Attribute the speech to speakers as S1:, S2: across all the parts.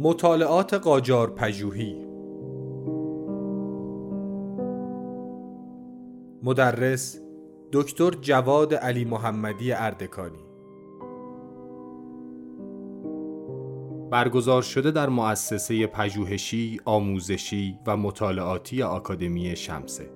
S1: مطالعات قاجار پژوهی. مدرس دکتر جواد علی محمدی اردکانی. برگزار شده در مؤسسه پژوهشی، آموزشی و مطالعاتی آکادمی شمسه.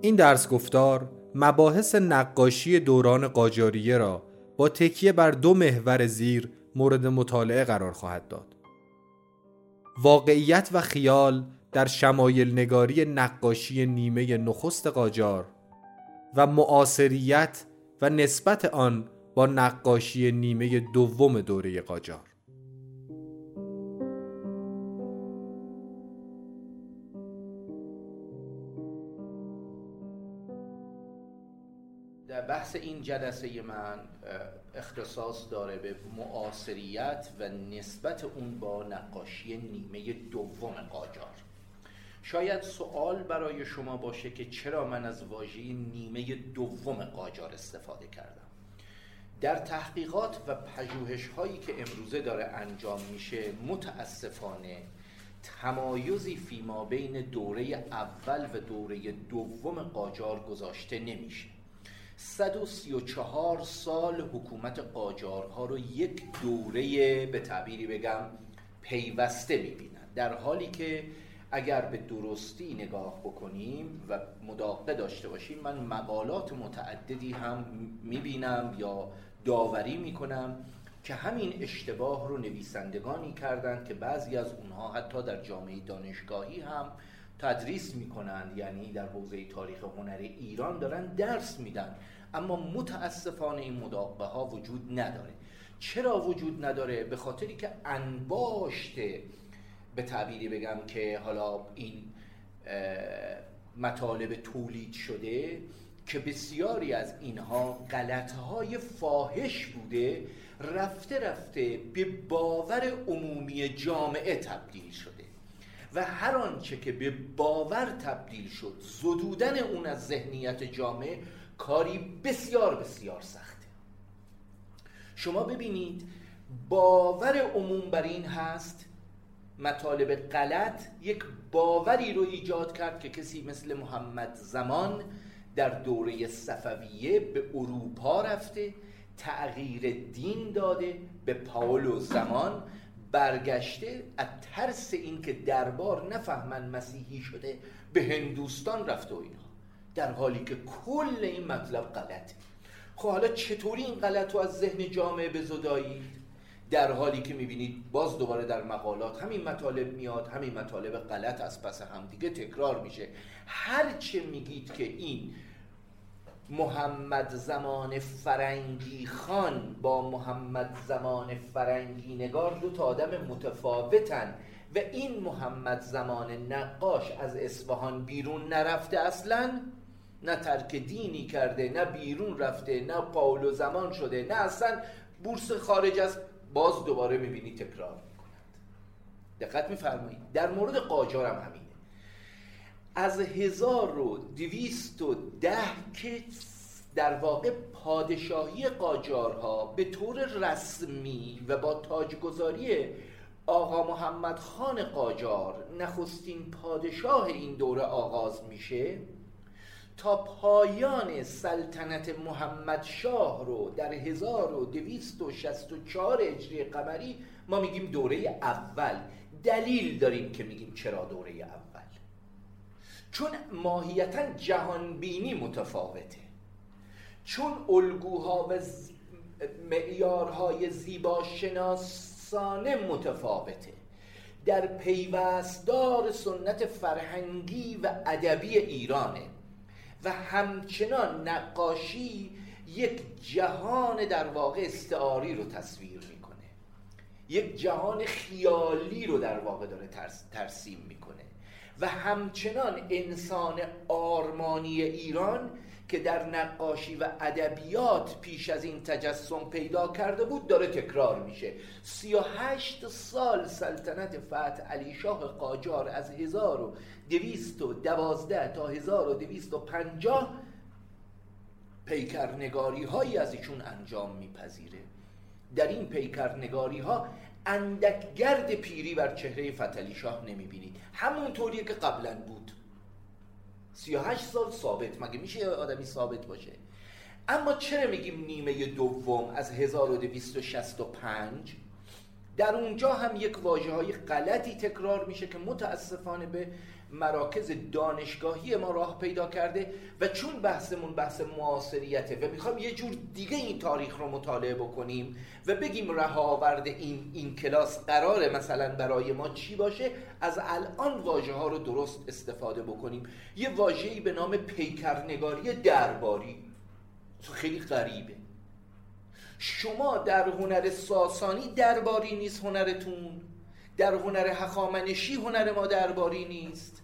S1: این درس گفتار مباحث نقاشی دوران قاجاریه را با تکیه بر دو محور زیر مورد مطالعه قرار خواهد داد. واقعیت و خیال در شمایل نگاری نقاشی نیمه نخست قاجار و معاصریت و نسبت آن با نقاشی نیمه دوم دوره قاجار
S2: بحث این جلسه من اختصاص داره به معاصریت و نسبت اون با نقاشی نیمه دوم قاجار. شاید سوال برای شما باشه که چرا من از واژه نیمه دوم قاجار استفاده کردم. در تحقیقات و پژوهش هایی که امروزه داره انجام میشه متاسفانه تمایزی فیما بین دوره اول و دوره دوم قاجار گذاشته نمیشه. 134 سال حکومت قاجارها رو یک دوره به تعبیری بگم پیوسته می‌بینن. در حالی که اگر به درستی نگاه بکنیم و مداقه داشته باشیم من مقالات متعددی هم می‌بینم یا داوری می‌کنم که همین اشتباه رو نویسندگانی کردند که بعضی از اونها حتی در جامعه دانشگاهی هم تدریس می‌کنند یعنی در حوزه تاریخ هنر ایران دارن درس میدن. اما متاسفانه این مداقه ها وجود نداره. چرا وجود نداره؟ به خاطری که انباشت به تعبیری بگم که حالا این مطالب تولید شده که بسیاری از اینها غلطهای فاحش بوده رفته رفته به باور عمومی جامعه تبدیل شده و هر آنچه که به باور تبدیل شد زدودن اون از ذهنیت جامعه کاری بسیار بسیار سخته. شما ببینید باور عموم بر این هست مطالب غلط یک باوری رو ایجاد کرد که کسی مثل محمد زمان در دوره صفویه به اروپا رفته تغییر دین داده به پاولو زمان برگشته از ترس اینکه دربار نفهمن مسیحی شده به هندوستان رفته و اینها. در حالی که کل این مطلب غلطه. خب حالا چطوری این غلط رو از ذهن جامعه بزدایید؟ در حالی که می‌بینید باز دوباره در مقالات همین مطالب میاد همین مطالب غلط از پس هم دیگه تکرار میشه. هرچه میگید که این محمد زمان فرنگی خان با محمد زمان فرنگی نگار دو تا آدم متفاوتن و این محمد زمان نقاش از اصفهان بیرون نرفته اصلا نه ترک دینی کرده نه بیرون رفته نه پاولو زمان شده نه اصلا بورس خارج از باز دوباره می‌بینی تکرار می‌کنند دقت میفرمایید. در مورد قاجار هم همینه از هزار و دویست و ده که در واقع پادشاهی قاجارها به طور رسمی و با تاجگذاری آقا محمد خان قاجار نخستین پادشاه این دوره آغاز میشه تا پایان سلطنت محمد شاه رو در 1264 هجری قمری ما میگیم دوره اول. دلیل داریم که میگیم چرا دوره اول. چون ماهیتا جهانبینی متفاوته. چون الگوها و معیارهای زیبا شناسانه متفاوته. در پیوستدار سنت فرهنگی و ادبی ایرانه و همچنان نقاشی یک جهان در واقع استعاری رو تصویر می‌کنه. یک جهان خیالی رو در واقع داره ترسیم می‌کنه. و همچنان انسان آرمانی ایران که در نقاشی و ادبیات پیش از این تجسم پیدا کرده بود داره تکرار میشه. سی و هشت سال سلطنت فتح علی شاه قاجار از هزار و دویست و دوازده تا هزار و دویست و پنجاه پیکرنگاری هایی از ایشون انجام میپذیره. در این پیکرنگاری ها اندک گرد پیری بر چهره فتلی شاه نمی‌بینید. همون طوریه که قبلا بود. 38 سال ثابت. مگه میشه آدمی ثابت باشه؟ اما چرا میگیم نیمه دوم از 1265 در اونجا هم یک واجه های غلطی تکرار میشه که متاسفانه به مراکز دانشگاهی ما راه پیدا کرده و چون بحثمون بحث معاصریته و می‌خوام یه جور دیگه این تاریخ رو مطالعه بکنیم و بگیم رهاورد این این کلاس قراره مثلا برای ما چی باشه از الان واژه ها رو درست استفاده بکنیم. یه واژه‌ای به نام پیکرنگاری درباری. خیلی غریبه. شما در هنر ساسانی درباری نیست هنرتون. در هنر هخامنشی هنر ما درباری نیست.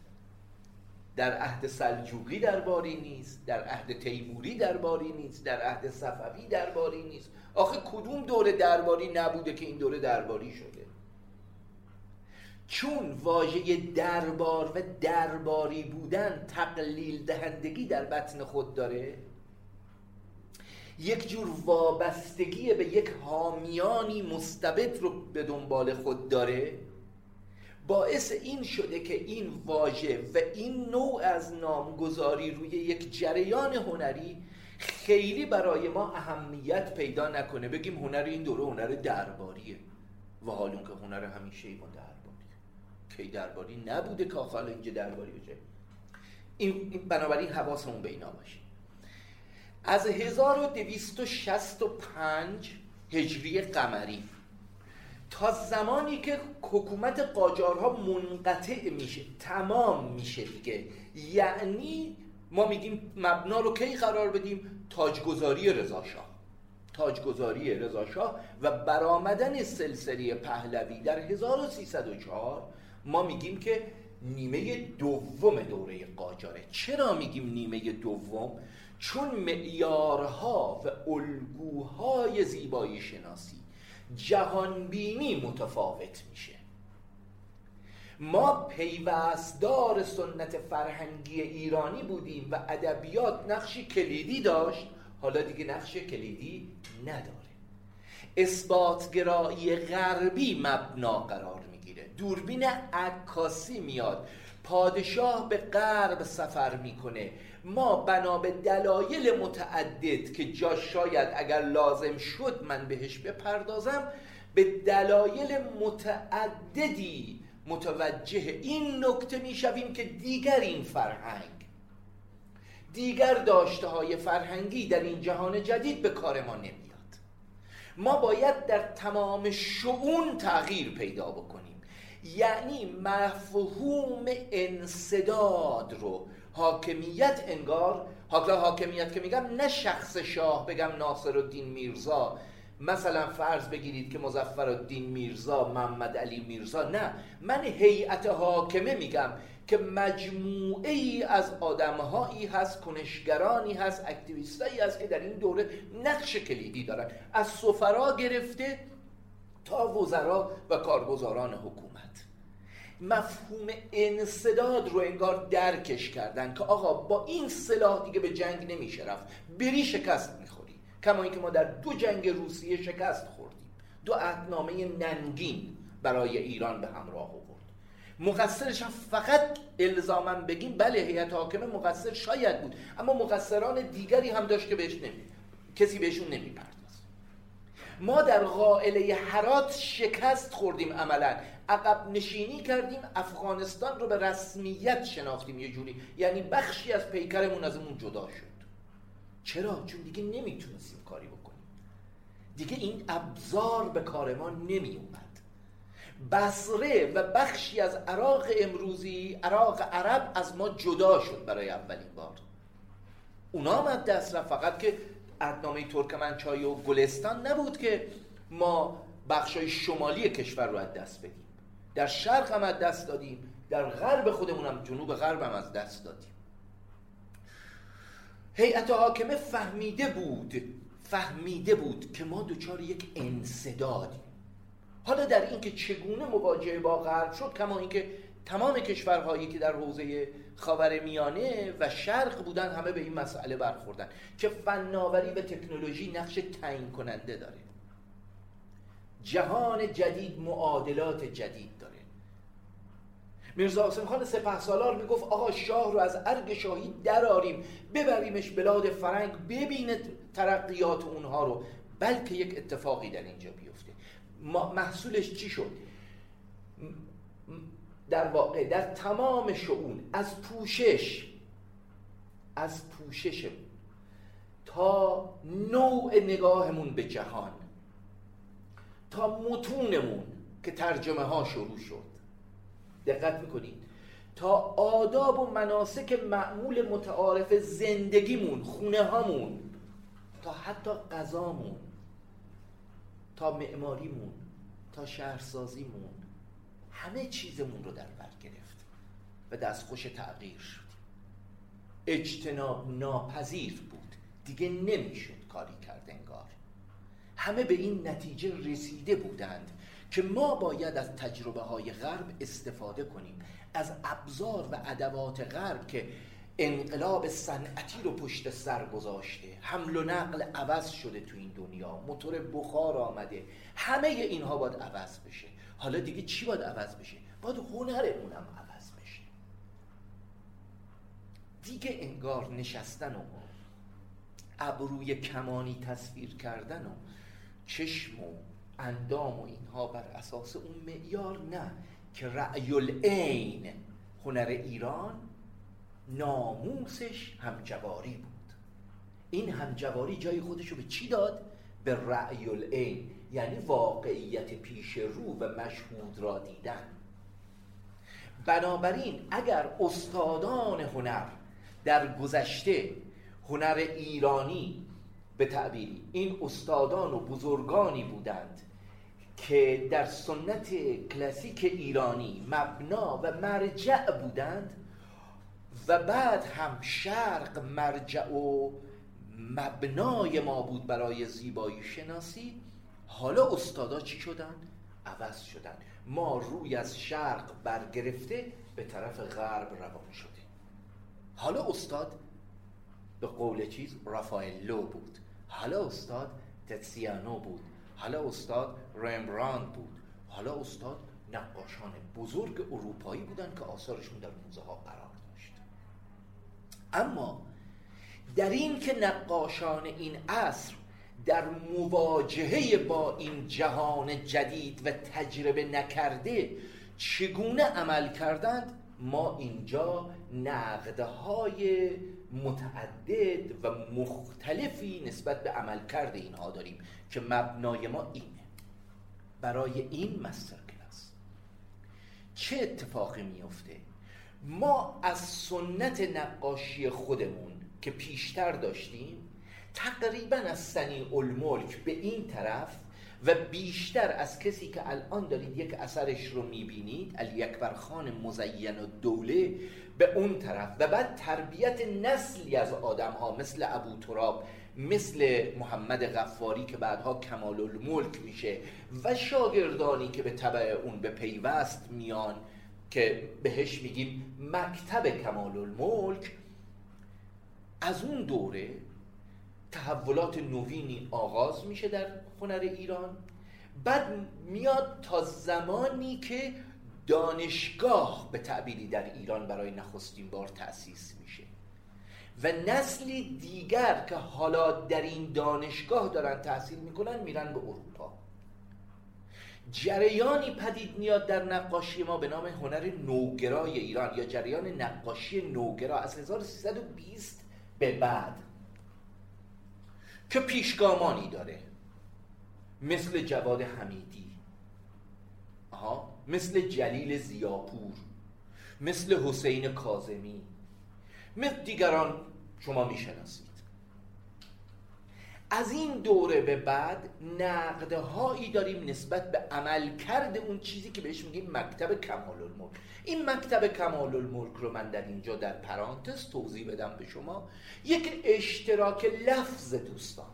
S2: در عهد سلجوقی درباری نیست. در عهد تیموری درباری نیست. در عهد صفوی درباری نیست. آخه کدوم دوره درباری نبوده که این دوره درباری شده؟ چون واژه دربار و درباری بودن تقلیل دهندگی در بطن خود داره یک جور وابستگی به یک حامیانی مستبد رو به دنبال خود داره باعث این شده که این واژه و این نوع از نامگذاری روی یک جریان هنری خیلی برای ما اهمیت پیدا نکنه. بگیم هنر این دوره هنر درباریه و حالون که هنر همیشه ما درباریه. کی درباری نبوده که حالا اینجا درباری بشه. این بنابراین حواسمون به اینا باشه. از 1265 هجری قمری. تا زمانی که حکومت قاجارها منقطع میشه تمام میشه دیگه. یعنی ما میگیم مبنا رو کی قرار بدیم؟ تاجگذاری رضاشاه تاجگذاری رضاشاه و برآمدن سلسله پهلوی در 1304 ما میگیم که نیمه دوم دوره قاجاره. چرا میگیم نیمه دوم؟ چون معیارها و الگوهای زیبایی شناسی جهانبینی متفاوت میشه. ما پیوستدار سنت فرهنگی ایرانی بودیم و ادبیات نقشی کلیدی داشت. حالا دیگه نقش کلیدی نداره. اثباتگرایی غربی مبنا قرار می‌گیره. دوربین عکاسی میاد. پادشاه به غرب سفر می‌کنه. ما بنا به دلایل متعدد که جا شاید اگر لازم شد من بهش بپردازم به دلایل متعددی متوجه این نکته می‌شویم که دیگر این فرهنگ دیگر داشته های فرهنگی در این جهان جدید به کار ما نمیاد. ما باید در تمام شعون تغییر پیدا بکنیم. یعنی مفهوم انصداد رو حاکمیت انگار حالا حاکمیت که میگم نه شخص شاه بگم ناصر الدین میرزا. مثلا فرض بگیرید که مزفر الدین میرزا محمد علی میرزا نه. من هیئت حاکمه میگم که مجموعه ای از آدمهایی هست کنشگرانی هست اکتیویستایی هست که در این دوره نقش کلیدی دارن. از سفرا گرفته تا وزرا و کارگزاران حکومت. مفهوم انصداد رو انگار درکش کردن که آقا با این سلاح دیگه به جنگ نمیشه رفت. بری شکست می‌خوری. کما اینکه ما در دو جنگ روسیه شکست خوردیم. دو عهدنامه ننگین برای ایران به همراه آورد. مقصرش هم فقط الزاما بگیم بله هیئت حاکمه مقصر شاید بود اما مقصران دیگری هم داشت که بهش نمی کسی بهشون نمیپرداز ما در قائله حرات شکست خوردیم عملا. عقب نشینی کردیم افغانستان رو به رسمیت شناختیم یه جوری. یعنی بخشی از پیکرمون ازمون جدا شد. چرا؟ چون دیگه نمی‌تونستیم کاری بکنیم. دیگه این ابزار به کار ما نمی اومد بصره و بخشی از عراق امروزی عراق عرب از ما جدا شد برای اولین بار. اونا هم دست رفت فقط که ادنامه ترکمنچای و گلستان نبود که ما بخشای شمالی کشور رو از دست بدیم. در شرق هم از دست دادیم در غرب خودمون هم جنوب غرب هم از دست دادیم. هیئت حاکمه فهمیده بود فهمیده بود که ما دچار یک انصدادیم. حالا در اینکه چگونه مواجهه با غرب شد کما اینکه تمام کشورهایی که در حوزه خاور میانه و شرق بودن همه به این مسئله برخوردن که فناوری و تکنولوژی نقش تعیین کننده داره. جهان جدید معادلات جدید. میرزا حسین خان سپه سالار می‌گفت آقا شاه رو از ارگ شاهی دراریم ببریمش بلاد فرنگ ببینه ترقیات اونها رو. بلکه یک اتفاقی در اینجا بیفته. محصولش چی شد؟ در واقع در تمام شعون از پوشش از پوشش تا نوع نگاهمون به جهان تا متونمون که ترجمه ها شروع شد. دقت می‌کنید. تا آداب و مناسک معمول متعارف زندگیمون خونه هامون تا حتی غذامون تا معماریمون تا شهرسازیمون همه چیزمون رو در بر گرفت و دستخوش تغییر شد. اجتناب ناپذیر بود. دیگه نمی‌شد کاری کرد انگار. همه به این نتیجه رسیده بودند. که ما باید از تجربه های غرب استفاده کنیم. از ابزار و ادوات غرب که انقلاب صنعتی رو پشت سر گذاشته. حمل و نقل عوض شده تو این دنیا. موتور بخار آمده. همه اینها باید عوض بشه. حالا دیگه چی باید عوض بشه؟ باید هنرمون هم عوض بشه. دیگه انگار نشستن و ابروی کمانی تصویر کردن و چشم و اندام و اینها بر اساس اون معیار نه که رأی العین هنر ایران ناموسش همجواری بود این همجواری جای خودشو به چی داد؟ به رأی العین یعنی واقعیت پیش رو و مشهود را دیدن بنابراین اگر استادان هنر در گذشته هنر ایرانی به تعبیری این استادان و بزرگانی بودند که در سنت کلاسیک ایرانی مبنا و مرجع بودند و بعد هم شرق مرجع و مبنای ما بود برای زیبایی شناسی حالا استادا چی شدن؟ عوض شدن. ما روی از شرق برگرفته به طرف غرب روان شدیم. حالا استاد به قول چیز رافائلو بود. حالا استاد تتسیانو بود. حالا استاد رمبراند بود. حالا استاد نقاشان بزرگ اروپایی بودن که آثارشون در موزه ها قرار داشت. اما در این که نقاشان این عصر در مواجهه با این جهان جدید و تجربه نکرده چگونه عمل کردند؟ ما اینجا نقدهای متعدد و مختلفی نسبت به عملکرد اینها داریم که مبنای ما اینه. برای این مستر کلاس چه اتفاقی میفته؟ ما از سنت نقاشی خودمون که پیشتر داشتیم تقریبا از سنی الملک به این طرف و بیشتر از کسی که الان دارید یک اثرش رو می‌بینید علی اکبر خان مزین و دوله به اون طرف و بعد تربیت نسلی از آدم ها مثل ابو تراب مثل محمد غفاری که بعدها کمال الملک میشه و شاگردانی که به طبع اون به پیوست میان که بهش میگیم مکتب کمال الملک از اون دوره تحولات نوینی آغاز میشه در هنر ایران. بعد میاد تا زمانی که دانشگاه به تعبیری در ایران برای نخستین بار تأسیس میشه و نسلی دیگر که حالا در این دانشگاه دارن تحصیل می‌کنن میرن به اروپا. جریانی پدید میاد در نقاشی ما به نام هنر نوگرای ایران یا جریان نقاشی نوگرا از 1320 به بعد که پیشگامانی داره. مثل جواد حمیدی. آها؟ مثل جلیل زیاپور مثل حسین کازمی مثل دیگران شما می‌شناسید. از این دوره به بعد نقدهایی داریم نسبت به عملکرد اون چیزی که بهش میگیم مکتب کمال الملک این مکتب کمال الملک رو من در اینجا در پرانتز توضیح بدم به شما. یک اشتراک لفظ دوستان.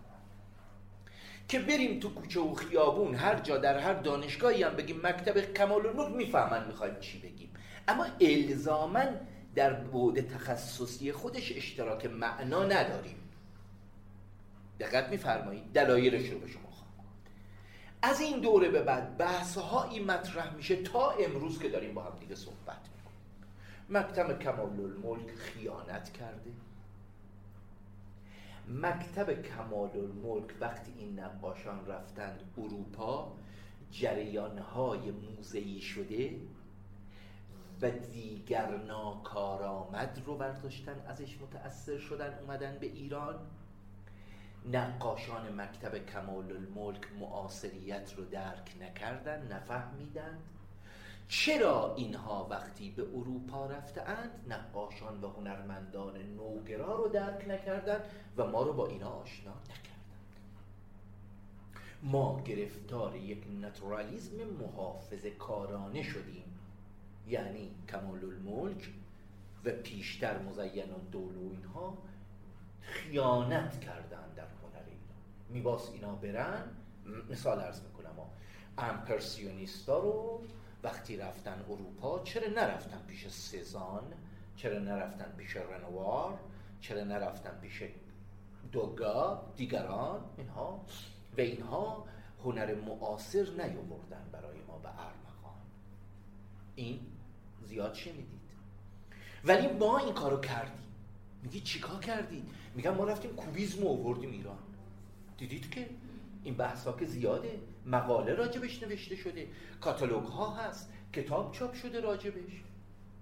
S2: که بریم تو کوچه و خیابون هر جا در هر دانشگاهی هم بگیم مکتب کمال الملک می‌فهمن می‌خوایم چی بگیم. اما الزاما در بعد تخصصی خودش اشتراک معنا نداریم. دقت میفرمایید؟ دلایلش رو به شما از این دوره به بعد بحث هایی مطرح میشه تا امروز که داریم با هم دیگه صحبت می‌کنیم. مکتب کمال الملک خیانت کرده. مکتب کمال الملک وقتی این نقاشان رفتند اروپا جریانهای موزهی شده و دیگر ناکارآمد رو برداشتن ازش متأثر شدن اومدن به ایران. نقاشان مکتب کمال الملک معاصریت رو درک نکردن نفهمیدند. چرا اینها وقتی به اروپا رفتند نقاشان و هنرمندان نوگرا رو درک نکردند و ما رو با اینا آشنا نکردند؟ ما گرفتار یک نتورالیزم محافظ کارانه شدیم یعنی کمال الملک و پیشتر مزین و دولو اینها خیانت کردند در هنر اینا. میباس اینا برن مثال ارز می‌کنم امپرسیونیستا رو وقتی رفتن اروپا چرا نرفتن پیش سزان چرا نرفتن پیش رنوار؟ چرا نرفتن پیش دوگا دیگران؟ اینها. و اینها هنر معاصر نیاوردن برای ما به ارمغان. این زیاد شنیدید. ولی ما این کارو کردیم. میگی چیکار کردید؟ میگم ما رفتیم کوبیزم آوردیم ایران. دیدید که این بحث ها که زیاده. مقاله راجبش نوشته شده. کاتالوگ ها هست. کتاب چاپ شده راجبش.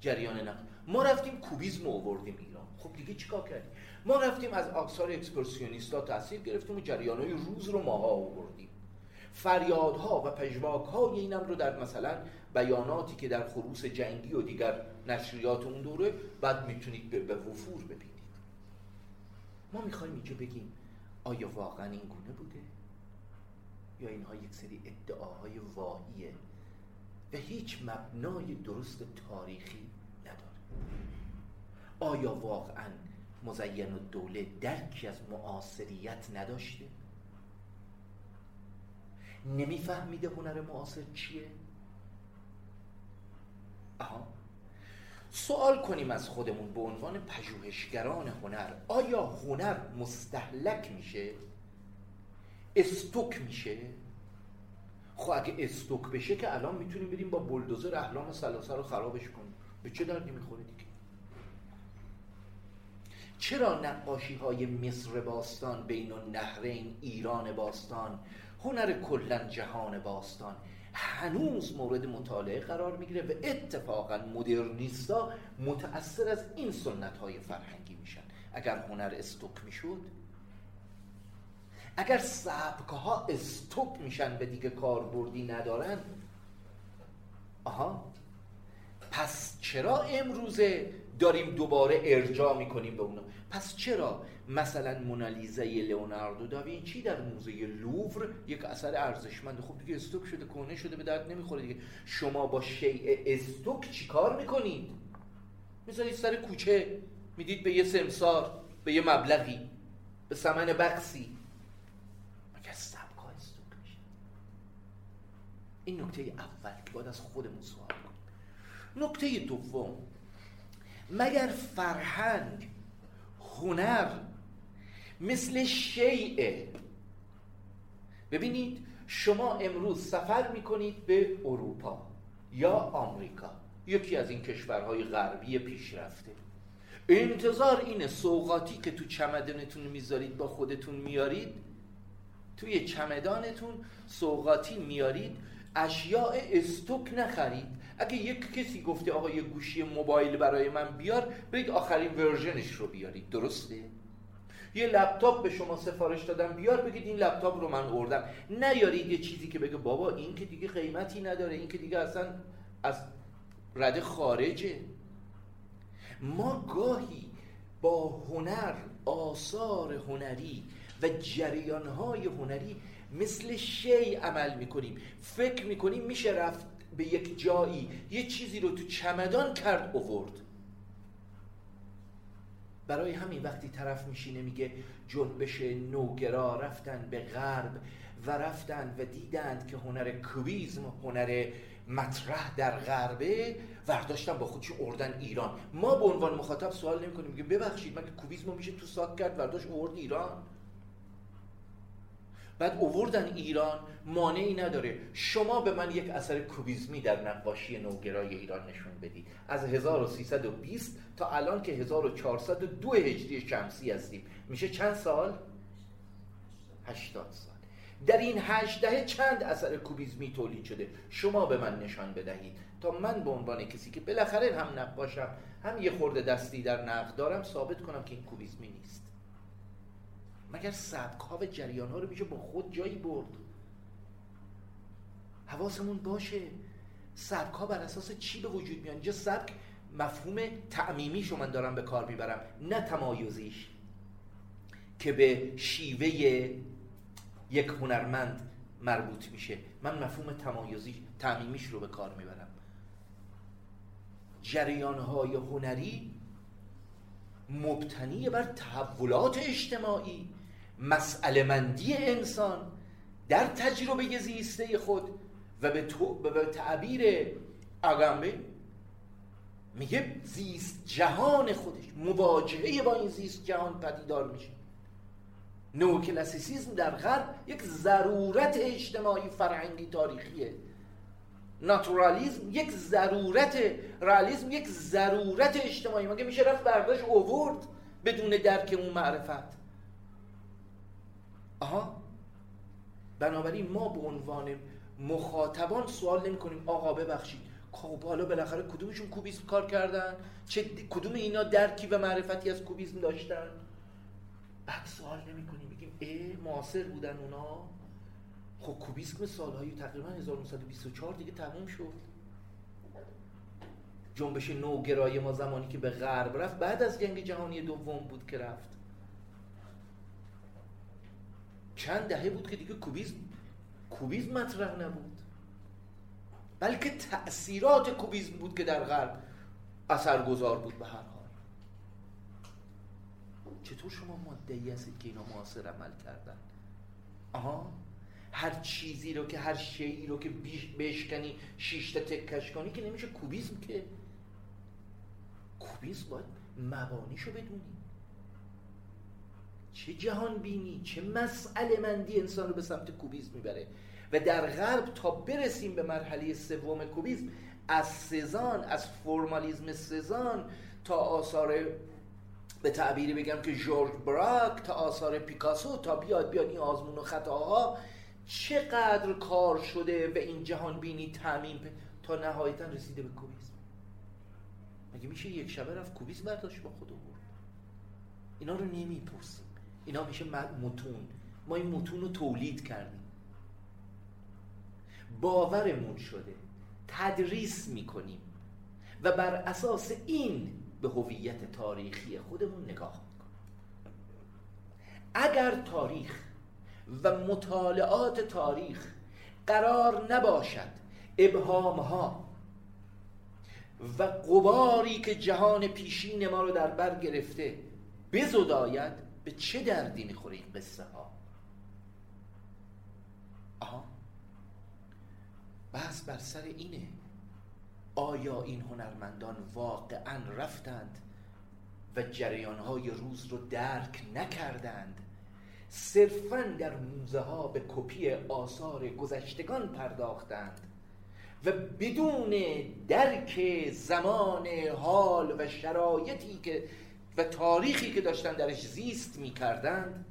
S2: جریان نقل ما رفتیم کوبیزم آوردیم ایران. خب دیگه چیکار کردیم؟ ما رفتیم از آثار اکسپرسیونیستا تاثیر گرفتیم و جریان های روز رو ماها آوردیم. فریادها و پژواک های اینم رو در مثلا بیاناتی که در خروس جنگی و دیگر نشریات اون دوره بعد می‌تونید به وفور ببینید. ما می‌خوایم اینجا بگیم آیا واقعا این گونه بوده؟ یا اینها یک سری ادعاهای واهیه و هیچ مبنای درست تاریخی نداره. آیا واقعا مزین و دوله درکی از معاصریت نداشته؟ نمیفهمیده هنر معاصر چیه؟ آها. سوال کنیم از خودمون به عنوان پژوهشگران هنر آیا هنر مستحلک میشه؟ استوک میشه. خب اگه استوک بشه که الان می‌تونیم بریم با بلدوزر احلام سلاسه رو خرابش کنیم. به چه دردی می‌خوره دیگه؟ چرا نقاشی های مصر باستان بین النهرین ایران باستان هنر کلا جهان باستان هنوز مورد مطالعه قرار می‌گیره و اتفاقا مدرنیستا متأثر از این سنت های فرهنگی میشن؟ اگر هنر استوک می‌شد؟ اگر سبک ها استوک میشن و دیگه کاربردی ندارن آها پس چرا امروزه داریم دوباره ارجاع می‌کنیم به اونا؟ پس چرا مثلا مونالیزه لئوناردو داوینچی در موزه لوور یک اثر ارزشمند؟ خب دیگه استوک شده کهنه شده به درد نمی‌خوره دیگه. شما با شیء استوک چیکار می‌کنید؟ می‌ذارید سر کوچه می‌دید به یه سمسار به یه مبلغی به سمن بخصی مگر سبکا استوک میشه این نکته اول که باید از خودمون سوال کنیم. نکته دوم مگر فرهنگ هنر مثل شیعه ببینید شما امروز سفر می‌کنید به اروپا یا آمریکا. یکی از این کشورهای غربی پیشرفته. انتظار اینه سوقاتی که تو چمدانتون می‌ذارید با خودتون میارید توی چمدانتون سوقاتی میارید اشیاء استوک نخرید. اگه یک کسی گفته آقا یه گوشی موبایل برای من بیار برید آخرین ورژنش رو بیارید. درسته؟ یه لپتاپ به شما سفارش دادم بیار بگید این لپتاپ رو من اوردم نیارید یه چیزی که بگه بابا این که دیگه قیمتی نداره این که دیگه اصلا از رده خارجه. ما گاهی با هنر آثار هنری و جریانهای هنری مثل شی عمل می‌کنیم. فکر می‌کنیم میشه رفت به یک جایی. یه چیزی رو تو چمدان کرد اوورد برای همین وقتی طرف میشینه میگه جنبش نوگرا رفتن به غرب و رفتند و دیدند که هنر کوبیزم هنر مطرح در غربه ورداشتن با خودشون اردن ایران. ما به عنوان مخاطب سوال نمی کنیم میگه ببخشید مگه کوبیزم میشه تو ساک کرد ورداشت اورد ایران. بعد اووردن ایران مانعی نداره. شما به من یک اثر کوبیزمی در نقاشی نوگرای ایران نشون بدید. از 1320 تا الان که 1402 هجری شمسی هستیم. میشه چند سال؟ 80 سال. در این هشت دهه چند اثر کوبیزمی تولید شده؟ شما به من نشان بدهید. تا من به عنوان کسی که بالاخره هم نقاشم هم یه خورده دستی در نقد دارم ثابت کنم که این کوبیزمی نیست. مگر سبک ها و جریان ها رو میشه با خود جایی برد؟ حواسمون باشه. سبک ها بر اساس چی به وجود میان اینجا سبک مفهوم تعمیمی من دارم به کار می‌برم نه تمایزیش. که به شیوه یک هنرمند مربوط میشه. من مفهوم تمایزی تعمیمیش رو به کار می‌برم. جریان های هنری مبتنی بر تحولات اجتماعی. مسئله مندی انسان در تجربه زیسته خود و به, به تعبیر آگامبه میگه زیست جهان خودش مواجهه با این زیست جهان پدیدار میشه. نوکلاسیسیزم در غرب یک ضرورت اجتماعی فرهنگی تاریخیه. ناتورالیزم یک ضرورت رالیزم یک ضرورت اجتماعی. مگه میشه رفت برداشت اوورد بدون درک اون معرفت؟ آها. بنابراین ما به عنوان مخاطبان سوال نمی کنیم آقا ببخشید. خب حالا بالاخره کدومشون کوبیسم کار کردن؟ چه کدوم اینا درکی و معرفتی از کوبیسم داشتن؟ بعد سوال نمی کنیم بگیم ای معاصر بودن اونا. خب کوبیسم سالهای تقریبا 1924 دیگه تموم شد. جنبش نوگرای ما زمانی که به غرب رفت بعد از جنگ جهانی دوم بود که رفت. چند دهه بود که دیگه کوبیسم کوبیسم مطرح نبود. بلکه تأثیرات کوبیسم بود که در غرب اثرگذار بود به هر حال. چطور شما مدعی هستید که اینا معاصر عمل کردن؟ آها؟ هر چیزی رو که هر شیعی رو که بشکنی شیشته تکش کنی که نمیشه کوبیسم که کوبیسم باید مبانیشو بدونی. چه جهان بینی چه مسئله مندی انسان رو به سمت کوبیسم می‌بره. و در غرب تا برسیم به مرحله سوم کوبیسم از سزان از فرمالیزم سزان تا آثار به تعبیری بگم که جورج براک تا آثار پیکاسو تا بیاد بیاد این آزمون و خطاها چقدر کار شده و این جهان بینی تعمیم تا نهایتا رسیده به کوبیسم مگه میشه یک شبه رفت کوبیسم برداشت با خود برد اینا رو نمی‌پرسیم. اینا میشه متون. ما این متون رو تولید کردیم. باورمون شده. تدریس می‌کنیم. و بر اساس این به هویت تاریخی خودمون نگاه می‌کنیم. اگر تاریخ و مطالعات تاریخ قرار نباشد ابهام ها و قباری که جهان پیشین ما رو در بر گرفته بزداید به چه دردی می‌خوره این قصه ها آها. بس بر سر اینه. آیا این هنرمندان واقعا رفتند و جریانهای روز رو درک نکردند؟ صرفا در موزه ها به کپی آثار گذشتگان پرداختند و بدون درک زمان حال و شرایطی که و تاریخی که داشتن درش زیست می کردند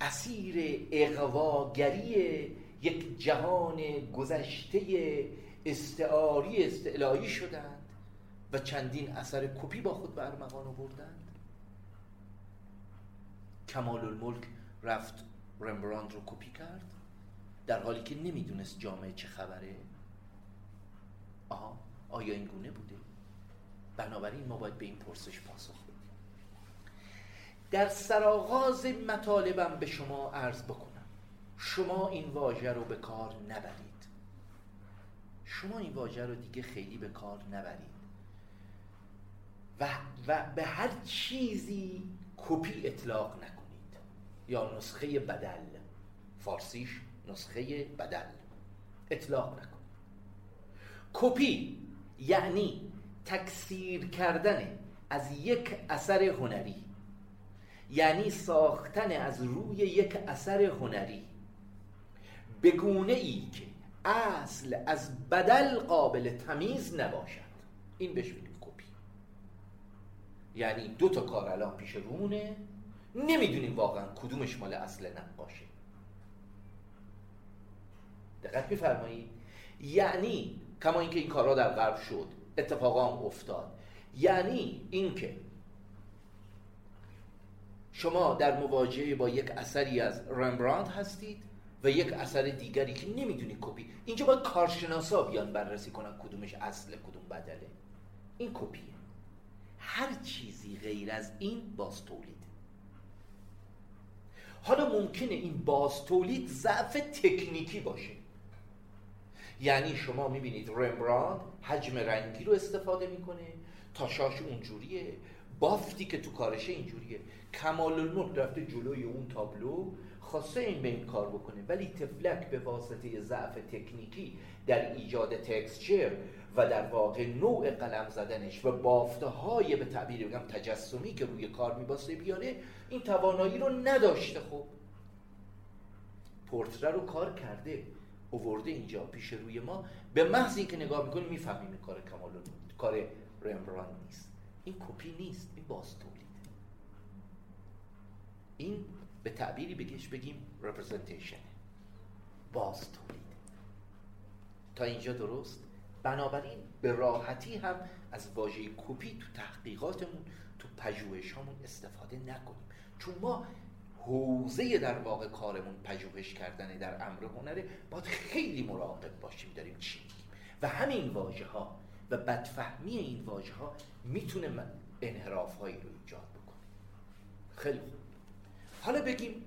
S2: اسیر اقواگری یک جهان گذشته استعاری استعلایی شدند و چندین اثر کپی با خود به ارمغان آوردند. کمال الملک رفت رمبراند رو کپی کرد در حالی که نمی‌دونست جامعه چه خبره. آها آیا این گونه بوده؟ بنابراین ما باید به این پرسش پاسخ بدیم. در سرآغاز مطالبم به شما عرض بکنم. شما این واژه رو به کار نبرید. شما این واژه رو دیگه خیلی به کار نبرید. و, و به هر چیزی کپی اطلاق نکنید. یا نسخه بدل. فارسیش نسخه بدل. اطلاق نکن کپی یعنی تکثیر کردن از یک اثر هنری یعنی ساختن از روی یک اثر هنری. به گونه ای که اصل از بدل قابل تمیز نباشد. این بهش میگیم کپی. یعنی دو تا کار الان پیش رونه نمی‌دونیم واقعا کدومش مال اصل نقاشه دقت میفرمایید یعنی کما اینکه این کارا در غرب شد اتفاقا هم افتاد. یعنی اینکه شما در مواجهه با یک اثری از رمبراند هستید و یک اثر دیگری که نمی‌دونی کپی. اینجا باید کارشناسا بیان بررسی کنن کدومش اصل کدوم بدله. این کپیه. هر چیزی غیر از این باز تولید. حالا ممکنه این باز تولید ضعف تکنیکی باشه. یعنی شما می‌بینید رمبراند حجم رنگی رو استفاده می‌کنه تاشاش اونجوریه. بافتی که تو کارشه اینجوریه. کمال الملک رفته جلوی اون تابلو خواسته این به این کار بکنه. ولی تفلک به واسطه ضعف تکنیکی در ایجاد تکسچر و در واقع نوع قلم زدنش و بافته های به تعبیر بگم تجسمی که روی کار میباسته بیاره این توانایی رو نداشته. خب پورتره رو کار کرده. اوورده اینجا پیش روی ما به محض اینکه نگاه می‌کنیم می‌فهمیم این کار کمال کار رمبران نیست. این کپی نیست این باز تولید این به تعبیری بگیش بگیم representation. باز تولید تا اینجا درست؟ بنابراین به راحتی هم از واژه کپی تو تحقیقاتمون تو پژوهشامون استفاده نکنیم. چون ما حوزه در واقع کارمون پژوهش کردن در امر هنره باید خیلی مراقب باشیم داریم چی و همین واژه ها و بدفهمی این واژه ها می‌تونه انحراف هایی رو ایجاد بکنه. خیلی حالا بگیم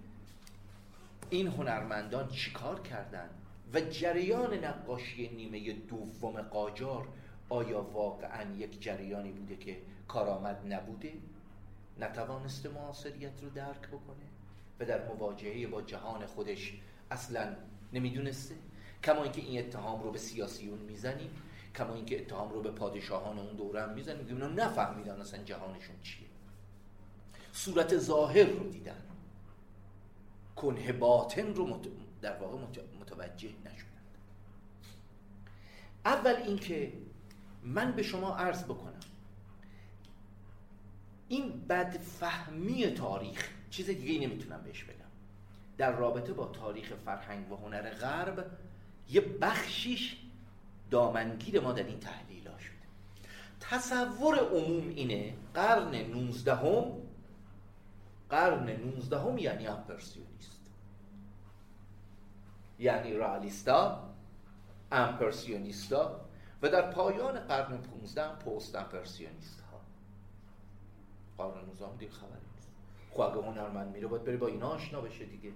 S2: این هنرمندان چیکار کردن و جریان نقاشی نیمه دوم قاجار آیا واقعا یک جریانی بوده که کارآمد نبوده؟ نتوانسته معاصریت رو درک بکنه؟ و در مواجهه با جهان خودش اصلا نمی‌دونسته. کما اینکه این اتهام رو به سیاسیون می‌زنیم کما اینکه اتهام رو به پادشاهان اون دوره هم می‌زنیم که اونا نفهمیدن اصلا جهانشون چیه. صورت ظاهر رو دیدن. کنه باطن رو در واقع متوجه نشدند اول اینکه من به شما عرض بکنم این بدفهمی تاریخ چیز دیگه ای نمی‌تونم بهش بگم. در رابطه با تاریخ فرهنگ و هنر غرب یه بخشیش دامنگیر ما در این تحلیل ها شده. تصور عموم اینه قرن نوزدهم قرن نوزدهم یعنی امپرسیونیست. یعنی رالیستا امپرسیونیستا و در پایان قرن 15 پست امپرسیونیست ها قرن 19 دیگه خبری خب اگه هنرمند میره باید بره با اینا آشنا بشه دیگه.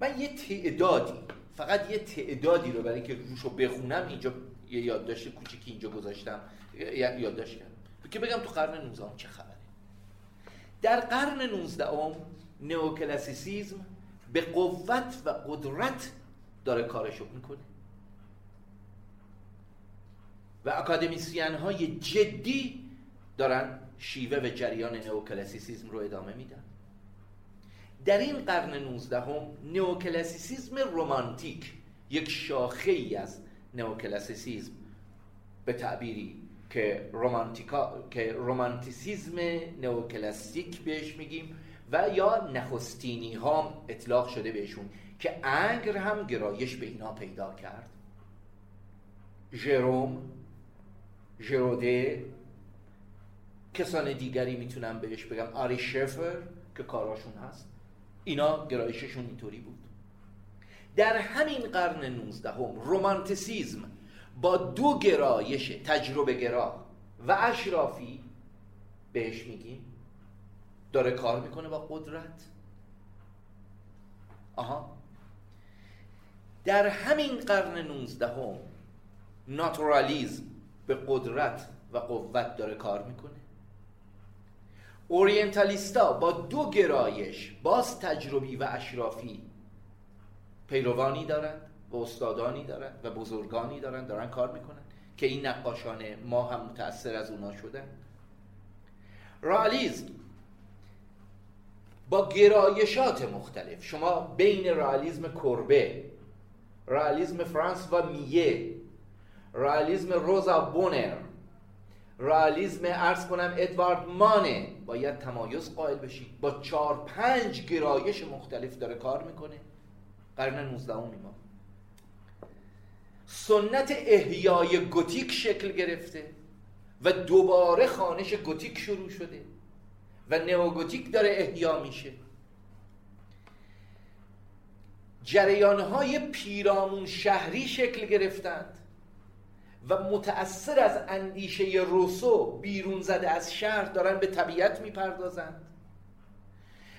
S2: من یه تعدادی فقط یه تعدادی رو برای که روشو بخونم اینجا یه یادداشت کوچیکی اینجا گذاشتم. یادداشت کردم. که بگم تو قرن 19 چه خبره. در قرن 19 ام نئوکلاسیسیزم به قوت و قدرت داره کارشو می‌کنه. و اکادمیسیان های جدی دارن شیوه و جریان نئوکلاسیسیزم رو ادامه میدن. در این قرن 19 هم نئوکلاسیسیزم رومانتیک یک شاخه ای از نئوکلاسیسیزم به تعبیری که رومانتیکا که رومانتیسیزم نئوکلاسیک بهش میگیم و یا نخستینی ها اطلاق شده بهشون که انگر هم گرایش به اینا پیدا کرد. ژروم ژروده کسان دیگری می‌تونم بهش بگم. آری شفر که کاراشون هست. اینا گرایششون اینطوری بود. در همین قرن 19 هم رومانتیسیزم با دو گرایش تجربه گرا و اشرافی بهش میگیم. داره کار می‌کنه با قدرت. آها. در همین قرن 19 هم ناتورالیزم به قدرت و قوت داره کار می‌کنه. اورینتالیستا با دو گرایش باز تجربی و اشرافی پیروانی دارند و استادانی دارند و بزرگانی دارند دارن کار می‌کنن که این نقاشان ما هم متأثر از اونا شدن. رئالیزم با گرایشات مختلف. شما بین رئالیزم کوربه رئالیزم فرانسوا میه رئالیزم روزا بونر رئالیزم عرض کنم ادوارد مانه. باید تمایز قائل بشید با چهار پنج گرایش مختلف داره کار می‌کنه. قرن 19 ما. سنت احیای گوتیک شکل گرفته و دوباره خانش گوتیک شروع شده و نئوگوتیک داره احیا میشه. جریانهای پیرامون شهری شکل گرفتند. و متأثر از اندیشه روسو بیرون زده از شهر دارن به طبیعت می‌پردازند.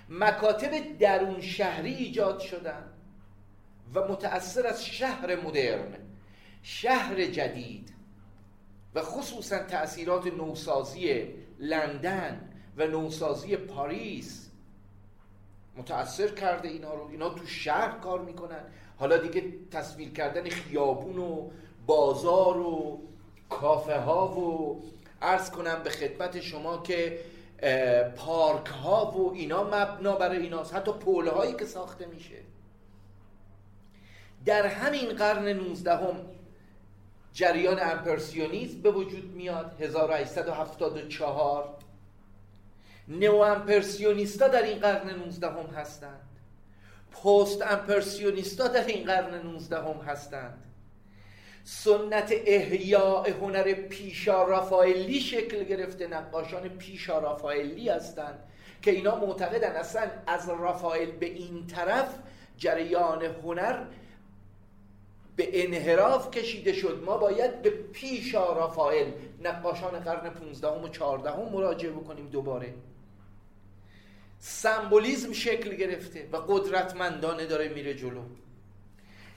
S2: مکاتب درون شهری ایجاد شدند و متأثر از شهر مدرن شهر جدید و خصوصا تأثیرات نوسازی لندن و نوسازی پاریس متأثر کرده اینا رو. اینا تو شهر کار می‌کنن. حالا دیگه تصویر کردن خیابون و بازار و کافه ها و عرض کنم به خدمت شما که پارک ها و اینا مبنا برای ایناست. حتی پول هایی که ساخته میشه. در همین قرن 19 هم جریان امپرسیونیزم به وجود میاد. 1874 نو امپرسیونیستا در این قرن 19 هم هستند. پست امپرسیونیستا در این قرن 19 هم هستند. سنت احیاء هنر پیشا رافائلی شکل گرفته نقاشان پیشا رافائلی هستند که اینا معتقدن اصلا از رافائل به این طرف جریان هنر به انحراف کشیده شد. ما باید به پیشا رافائل نقاشان قرن 15 و 14 مراجعه بکنیم دوباره. سمبولیزم شکل گرفته و قدرتمندانه داره میره جلو.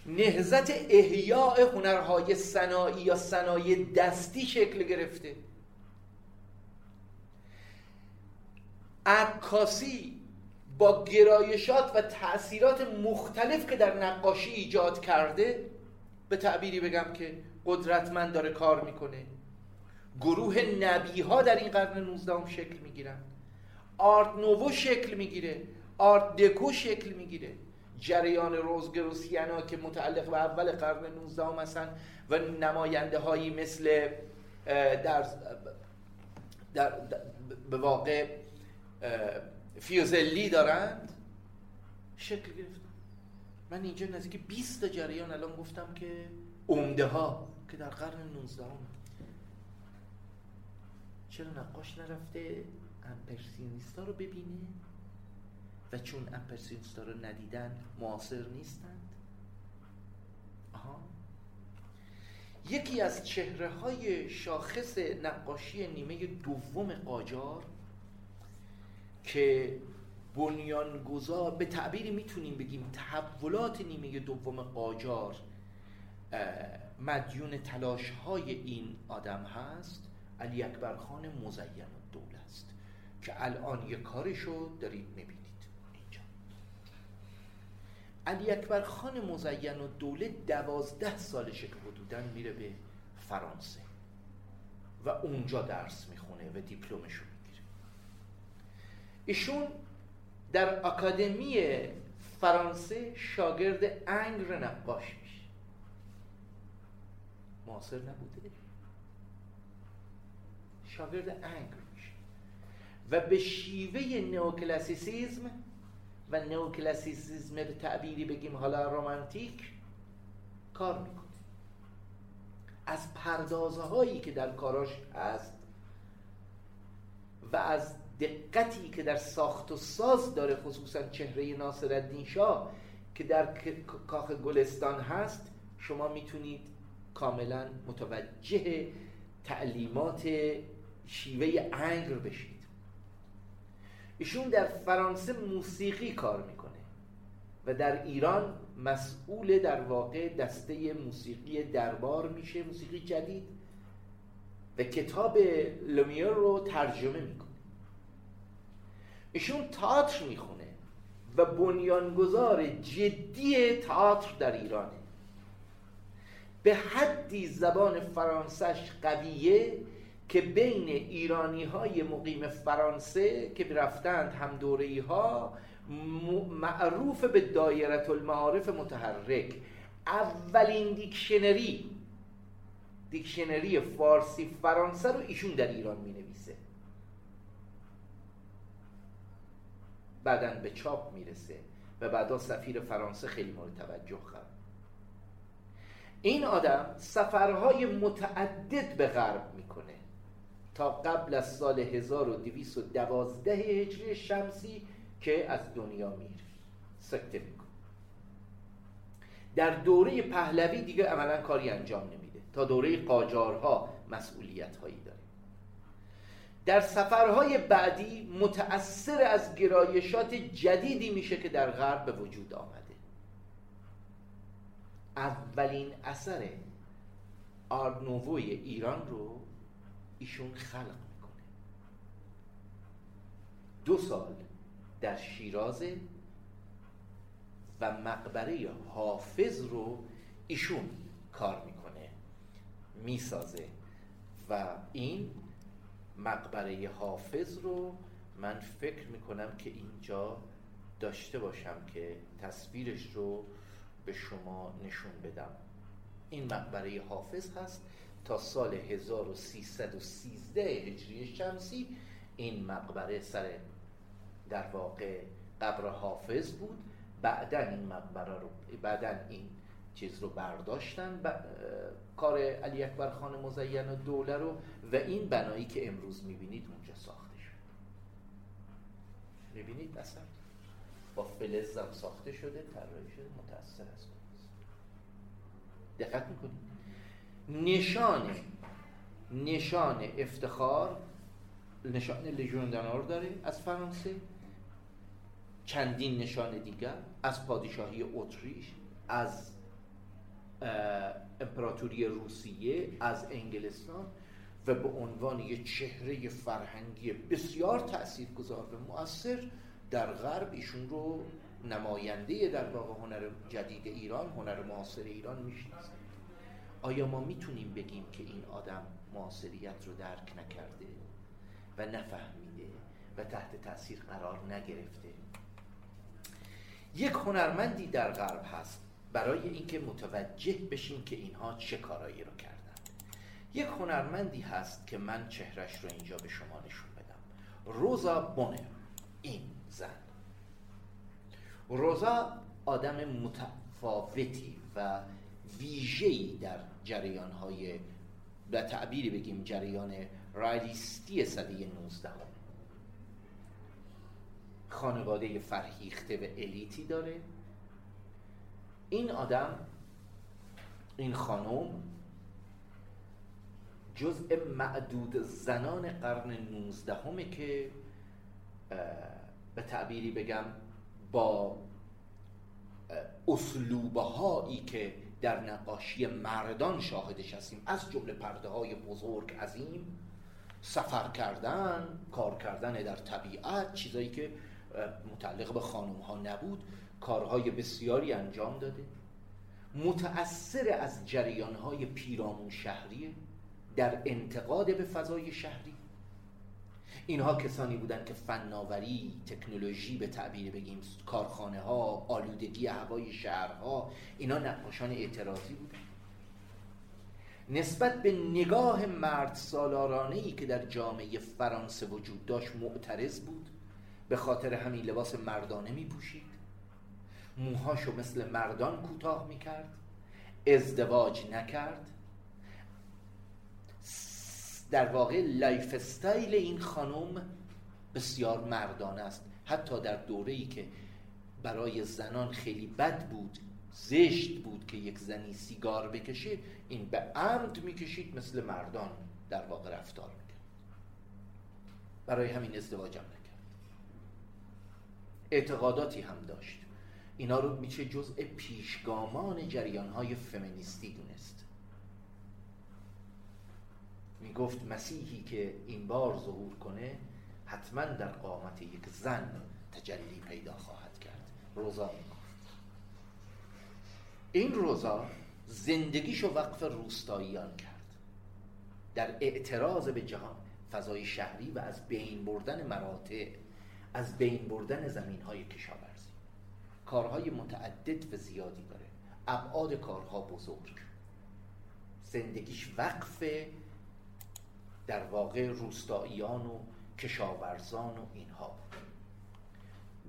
S2: نهزت احیاء هنرهای صناعی یا صنایع دستی شکل گرفته. عکاسی با گرایشات و تأثیرات مختلف که در نقاشی ایجاد کرده به تعبیری بگم که قدرتمند داره کار می‌کنه. گروه نبی ها در این قرن 19 شکل می‌گیرن. آرت نوو شکل می‌گیره. آرت دکو شکل می‌گیره. جریان روزگروسیانا که متعلق به اول قرن 19 مثلا و نماینده هایی مثل در, در, به واقع فیوزلی دارند. شکل گرفت. من اینجا نزدیک 20 جریان الان گفتم که عمده ها که در قرن 19 چرا نقاش نرفته؟ امپرسیونیستا رو ببینه؟ و چون امپرسیونیستا رو ندیدن معاصر نیستند. آها. یکی از چهره های شاخص نقاشی نیمه دوم قاجار که بنیانگذار به تعبیری می‌تونیم بگیم تحولات نیمه دوم قاجار مدیون تلاش های این آدم هست علی اکبر خان مزین دوله است که الان یه کارشو دارید می‌بینید. علی اکبر خان مزین و دوله دوازده سالشه که حدودا میره به فرانسه و اونجا درس می‌خونه و دیپلمشو می‌گیره. ایشون در اکادمی فرانسه شاگرد انگر نقاش میشه. معاصر نبوده؟ شاگرد انگر میشه. و به شیوه نئوکلاسیسیزم و نئوکلاسیسیزم به تعبیری بگیم حالا رومانتیک کار می‌کنه. از پردازه هایی که در کاراش هست و از دقتی که در ساخت و ساز داره خصوصا چهره ناصر شاه که در کاخ گلستان هست شما می‌تونید کاملا متوجه تعلیمات شیوه انگر بشید. ایشون در فرانسه موسیقی کار می‌کنه و در ایران مسئول در واقع دسته موسیقی دربار میشه موسیقی جدید و کتاب لومیر رو ترجمه می‌کنه. ایشون تئاتر می‌خونه و بنیانگذار جدی تئاتر در ایرانه. به حدی زبان فرانسش قویه که بین ایرانی های مقیم فرانسه که رفتند هم دوره ها معروف به دایره المعارف متحرک. اولین دیکشنری دیکشنری فارسی فرانسه رو ایشون در ایران می نویسه بعدا به چاپ می‌رسه و بعدا سفیر فرانسه خیلی مورد توجه قرار. این آدم سفرهای متعدد به غرب می‌کنه. تا قبل از سال 1212 هجری شمسی که از دنیا میره. سکته می‌کنه. در دوره پهلوی دیگه عملا کاری انجام نمیده. تا دوره قاجارها مسئولیت هایی داره. در سفرهای بعدی متأثر از گرایشات جدیدی میشه که در غرب به وجود آمده. اولین اثر آرنووی ایران رو ایشون خلق می‌کنه. دو سال در شیراز و مقبره حافظ رو ایشون کار می‌کنه می‌سازه و این مقبره حافظ رو من فکر می‌کنم که اینجا داشته باشم که تصویرش رو به شما نشون بدم. این مقبره حافظ هست تا سال 1313 هجری شمسی این مقبره سر در واقع قبر حافظ بود. بعدا این مقبره رو بعدا این چیز رو برداشتن ب... کار علی اکبر خان مزین و دوله رو و این بنایی که امروز می‌بینید اونجا ساخته شد. می‌بینید اصلا با فلزم ساخته شده طراحی شده متأثر از دقت می‌کنید؟ نشان نشان افتخار نشان لژیون دانور داره از فرانسه. چندین نشان دیگر از پادشاهی اتریش از امپراتوری روسیه از انگلستان و به عنوان یک چهره فرهنگی بسیار تاثیرگذار و مؤثر در غرب ایشون رو نماینده در واقع هنر جدید ایران هنر معاصر ایران می‌شناسه. آیا ما می‌تونیم بگیم که این آدم معاصریت رو درک نکرده و نفهمیده و تحت تاثیر قرار نگرفته؟ یک هنرمندی در غرب هست. برای اینکه متوجه بشیم که اینها چه کارایی رو کردن. یک هنرمندی هست که من چهرش رو اینجا به شما نشون بدم. روزا بونر. این زن. روزا آدم متفاوتی و ویژه‌ای در جریان های به تعبیری بگیم جریان رایلیستی صده 19 خانواده فرهیخته و الیتی داره. این آدم این خانم جزء معدود زنان قرن 19 که به تعبیری بگم با اسلوبه هایی که در نقاشی مردان شاهدش هستیم. از جمله پرده های بزرگ عظیم سفر کردن کار کردن در طبیعت چیزایی که متعلق به خانم ها نبود کارهای بسیاری انجام داده. متأثر از جریان های پیرامون شهری در انتقاد به فضای شهری. اینها کسانی بودند که فناوری تکنولوژی به تعبیر بگیم کارخانه ها آلودگی هوای شهرها اینا نقاشان اعتراضی بودند نسبت به نگاه مرد سالارانه ای که در جامعه فرانسه وجود داشت معترض بود. به خاطر همین لباس مردانه می پوشید موهاشو مثل مردان کوتاه می کرد ازدواج نکرد. در واقع lifestyle این خانم بسیار مردانه است. حتی در دوره ای که برای زنان خیلی بد بود زشت بود که یک زنی سیگار بکشه این به عمد می‌کشید مثل مردان در واقع رفتار می‌کرد. برای همین ازدواجم نکرد. اعتقاداتی هم داشت. اینا رو میشه جزء پیشگامان جریان های فمینیستی دونست. می‌گفت مسیحی که این بار ظهور کنه حتما در قامت یک زن تجلی پیدا خواهد کرد. روزا این روزا زندگیشو وقف روستاییان کرد. در اعتراض به جهان فضای شهری و از بین بردن مراتع از بین بردن زمین های کشاورزی. کارهای متعدد و زیادی داره. ابعاد کارها بزرگ. زندگیش وقف در واقع روستاییان و کشاورزان و اینها.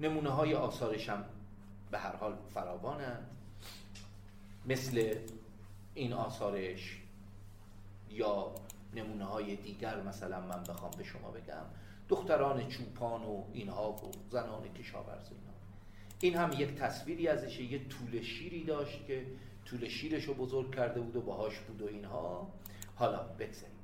S2: نمونه های آثارش هم به هر حال فراوانند. مثل این آثارش یا نمونه های دیگر مثلا من بخوام به شما بگم دختران چوپان و اینها و زنان کشاورز اینا این هم یک تصویری ازشه یه طول شیری داشت که طول شیرش رو بزرگ کرده بود و باهاش بود و اینها. حالا بگذاریم.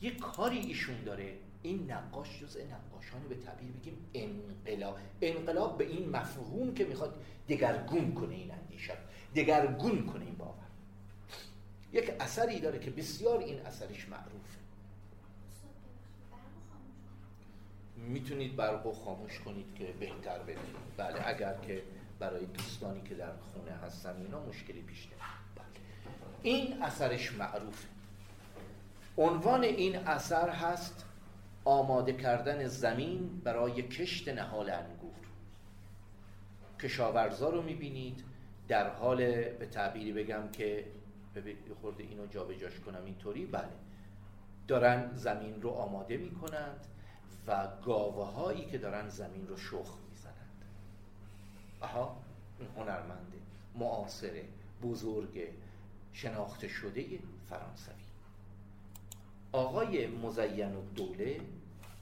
S2: یه کاری ایشون داره. این نقاش جز نقاشانه به تعبیر بگیم انقلاب. انقلاب به این مفهوم که می‌خواد دگرگون کنه این اندیشه دگرگون کنه این باور. یک اثری داره که بسیار این اثرش معروفه. می‌تونید برق خاموش کنید که بهتر بدونید بله اگر که برای دوستانی که در خونه هستن اینا مشکلی پیش بله. این اثرش معروفه. عنوان این اثر هست آماده کردن زمین برای کشت نهال انگور. کشاورزا رو می‌بینید. در حال به تعبیری بگم که خورده اینو جابجاش کنم اینطوری. بله. دارن زمین رو آماده می‌کنند و گاوه هایی که دارن زمین رو شخ می‌زنند. آها این هنرمنده معاصره بزرگ شناخته شده فرانسوی. آقای مزین و دوله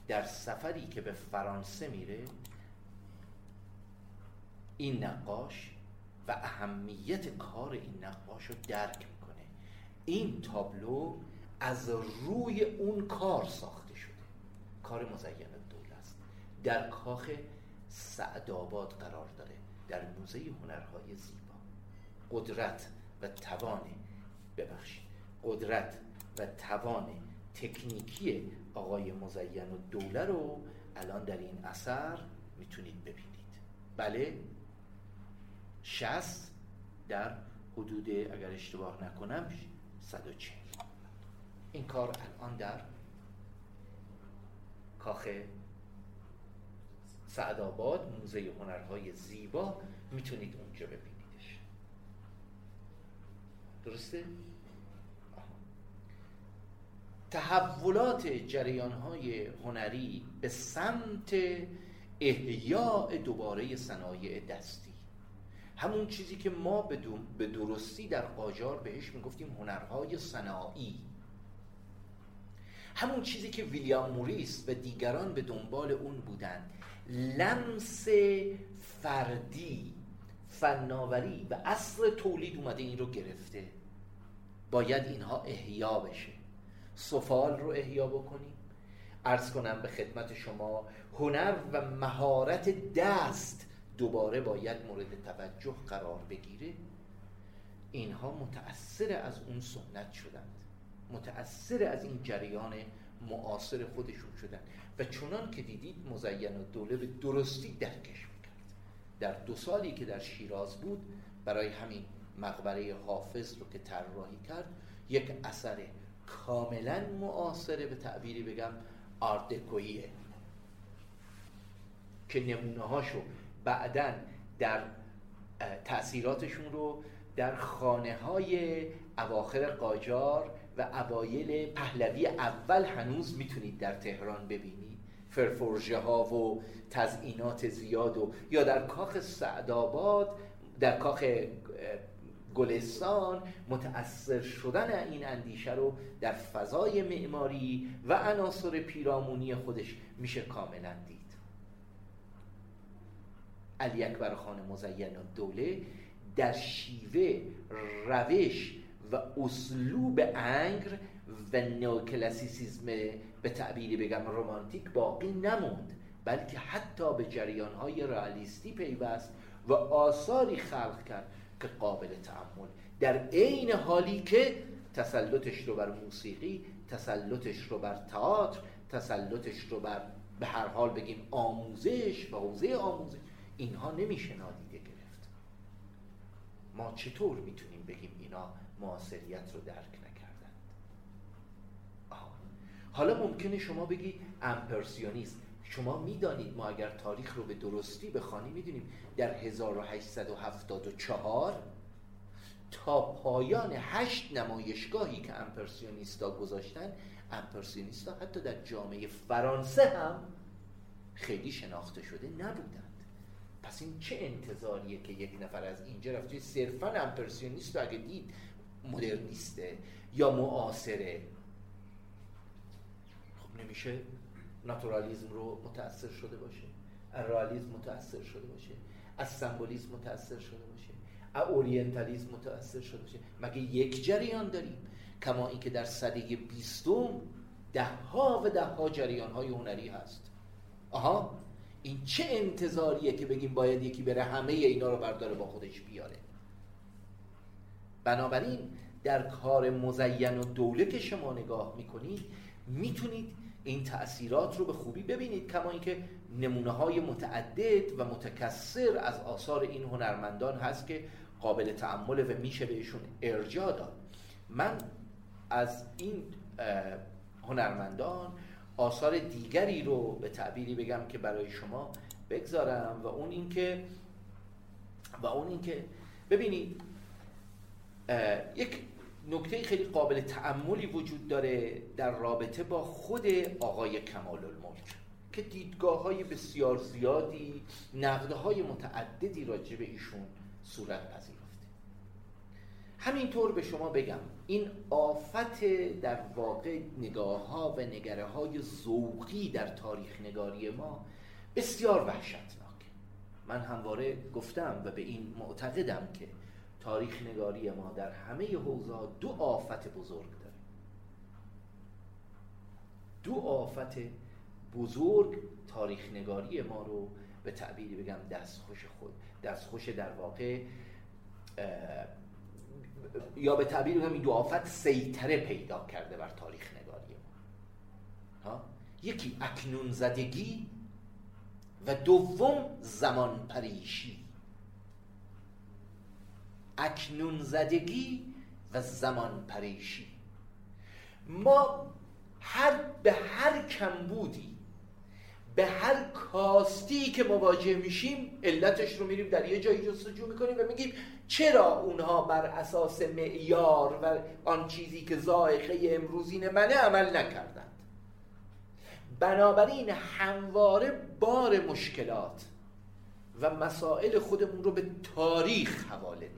S2: در سفری که به فرانسه میره این نقاش و اهمیت کار این نقاش رو درک می‌کنه. این تابلو از روی اون کار ساخته شده. کار مزین دوله است. در کاخ سعدآباد قرار داره در موزه هنرهای زیبا. قدرت و توان ببخشید. قدرت و توان تکنیکی آقای مزین و دوله رو الان در این اثر می‌تونید ببینید. بله شست در حدود اگر اشتباه نکنم 140 این کار الان در کاخ سعدآباد موزه هنرهای زیبا می‌تونید اونجا ببینیدش. درسته؟ تحولات جریان های هنری به سمت احیاء دوباره صنایع دستی. همون چیزی که ما به درستی در قاجار بهش می‌گفتیم هنرهای صناعی. همون چیزی که ویلیام موریس و دیگران به دنبال اون بودند لمس فردی فناوری و اصل تولید اومده این رو گرفته. باید اینها احیا بشه. سفال رو احیا بکنیم. ارز کنم به خدمت شما هنر و مهارت دست دوباره باید مورد توجه قرار بگیره. اینها متأثر از اون سنت شدند. متأثر از این جریان معاصر خودشون شدن و چنان که دیدید مزین و دوله به درستی درکش می‌کرد. در دو سالی که در شیراز بود برای همین مقبره حافظ رو که طراحی کرد یک اثر کاملا معاصره به تعبیری بگم آردکویه که نمونه هاشو بعدا در تأثیراتشون رو در خانه های اواخر قاجار و اوایل پهلوی اول هنوز می‌تونید در تهران ببینید. فرفرژه ها و تزئینات زیاد و یا در کاخ سعدآباد در کاخ گلستان متأثر شدن این اندیشه رو در فضای معماری و عناصر پیرامونی خودش میشه کاملا دید. علی اکبر خان مزین دوله در شیوه روش و اسلوب انگر و نوکلاسیسیزم به تعبیری بگم رومانتیک باقی نموند بلکه حتی به جریانهای رئالیستی پیوست و آثاری خلق کرد که قابل تعمل در عین حالی که تسلطش رو بر موسیقی تسلطش رو بر تئاتر تسلطش رو بر به هر حال بگیم آموزش و حوزه آموزش اینها نمیشه نادیده گرفت. ما چطور می‌تونیم بگیم اینا معاصریت رو درک نکردند؟ حالا ممکنه شما بگید امپرسیونیست شما می‌دانید ما اگر تاریخ رو به درستی بخوانیم می‌دونیم در 1874 تا پایان هشت نمایشگاهی که امپرسیونیستا گذاشتن امپرسیونیستا حتی در جامعه فرانسه هم خیلی شناخته شده نبودند. پس این چه انتظاریه که یک نفر از اینجا رفته صرفا امپرسیونیست رو اگه دید مدرنیسته یا معاصره؟ خب نمیشه ناتورالیزم رو متاثر شده باشه. رئالیسم متاثر شده باشه. از سمبولیسم متاثر شده باشه. از اورینتالیسم متاثر شده باشه. مگه یک جریان داریم؟ کما اینکه در سده بیستم ده ها و ده ها جریان های هنری هست. آها؟ این چه انتظاریه که بگیم باید یکی بره همه اینا رو برداره با خودش بیاره؟ بنابراین در کار مزین و دوله که شما نگاه می‌کنید می‌تونید این تأثیرات رو به خوبی ببینید کما اینکه نمونه های متعدد و متکثر از آثار این هنرمندان هست که قابل تعمل و میشه بهشون ارجاع داد. من از این هنرمندان آثار دیگری رو به تعبیری بگم که برای شما بگذارم و اون اینکه و اون اینکه ببینید یک نکته خیلی قابل تعملی وجود داره در رابطه با خود آقای کمال الملک که دیدگاه های بسیار زیادی نقده های متعددی راجع به ایشون صورت پذیرفته. همینطور به شما بگم این آفت در واقع نگاه ها و نگره های در تاریخ نگاری ما بسیار وحشتناک من همواره گفتم و به این معتقدم که تاریخ نگاری ما در همه حوزه دو آفت بزرگ داره. دو آفت بزرگ تاریخ نگاری ما رو به تعبیری بگم دستخوش خود دستخوش در واقع یا به تعبیر بگم این دو آفت سیطره پیدا کرده بر تاریخ نگاری ما. ها؟ یکی اکنون زدگی و دوم زمان پریشی. اکنون زدگی و زمان پریشی. ما هر به هر کمبودی به هر کاستی که مواجه میشیم علتش رو میریم در یه جایی جستجو می‌کنیم و میگیم چرا اونها بر اساس معیار و آن چیزی که زائقه امروزین منه عمل نکردند؟ بنابراین همواره بار مشکلات و مسائل خودمون رو به تاریخ حواله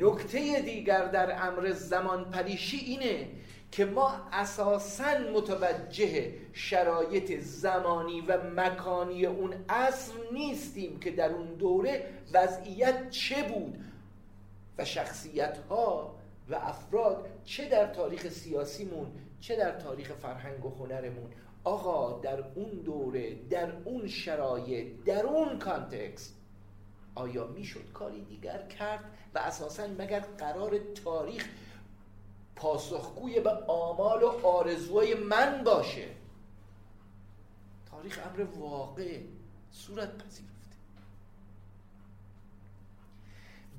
S2: نکته دیگر در امر زمان پریشی اینه که ما اساسا متوجه شرایط زمانی و مکانی اون اصر نیستیم که در اون دوره وضعیت چه بود و شخصیت ها و افراد چه در تاریخ سیاسیمون چه در تاریخ فرهنگ و هنرمون. آقا در اون دوره در اون شرایط در اون کانتکست آیا می‌شد کاری دیگر کرد؟ و اساسا مگر قرار تاریخ پاسخگوی به آمال و آرزوهای من باشه؟ تاریخ امر واقع صورت پذیرفته.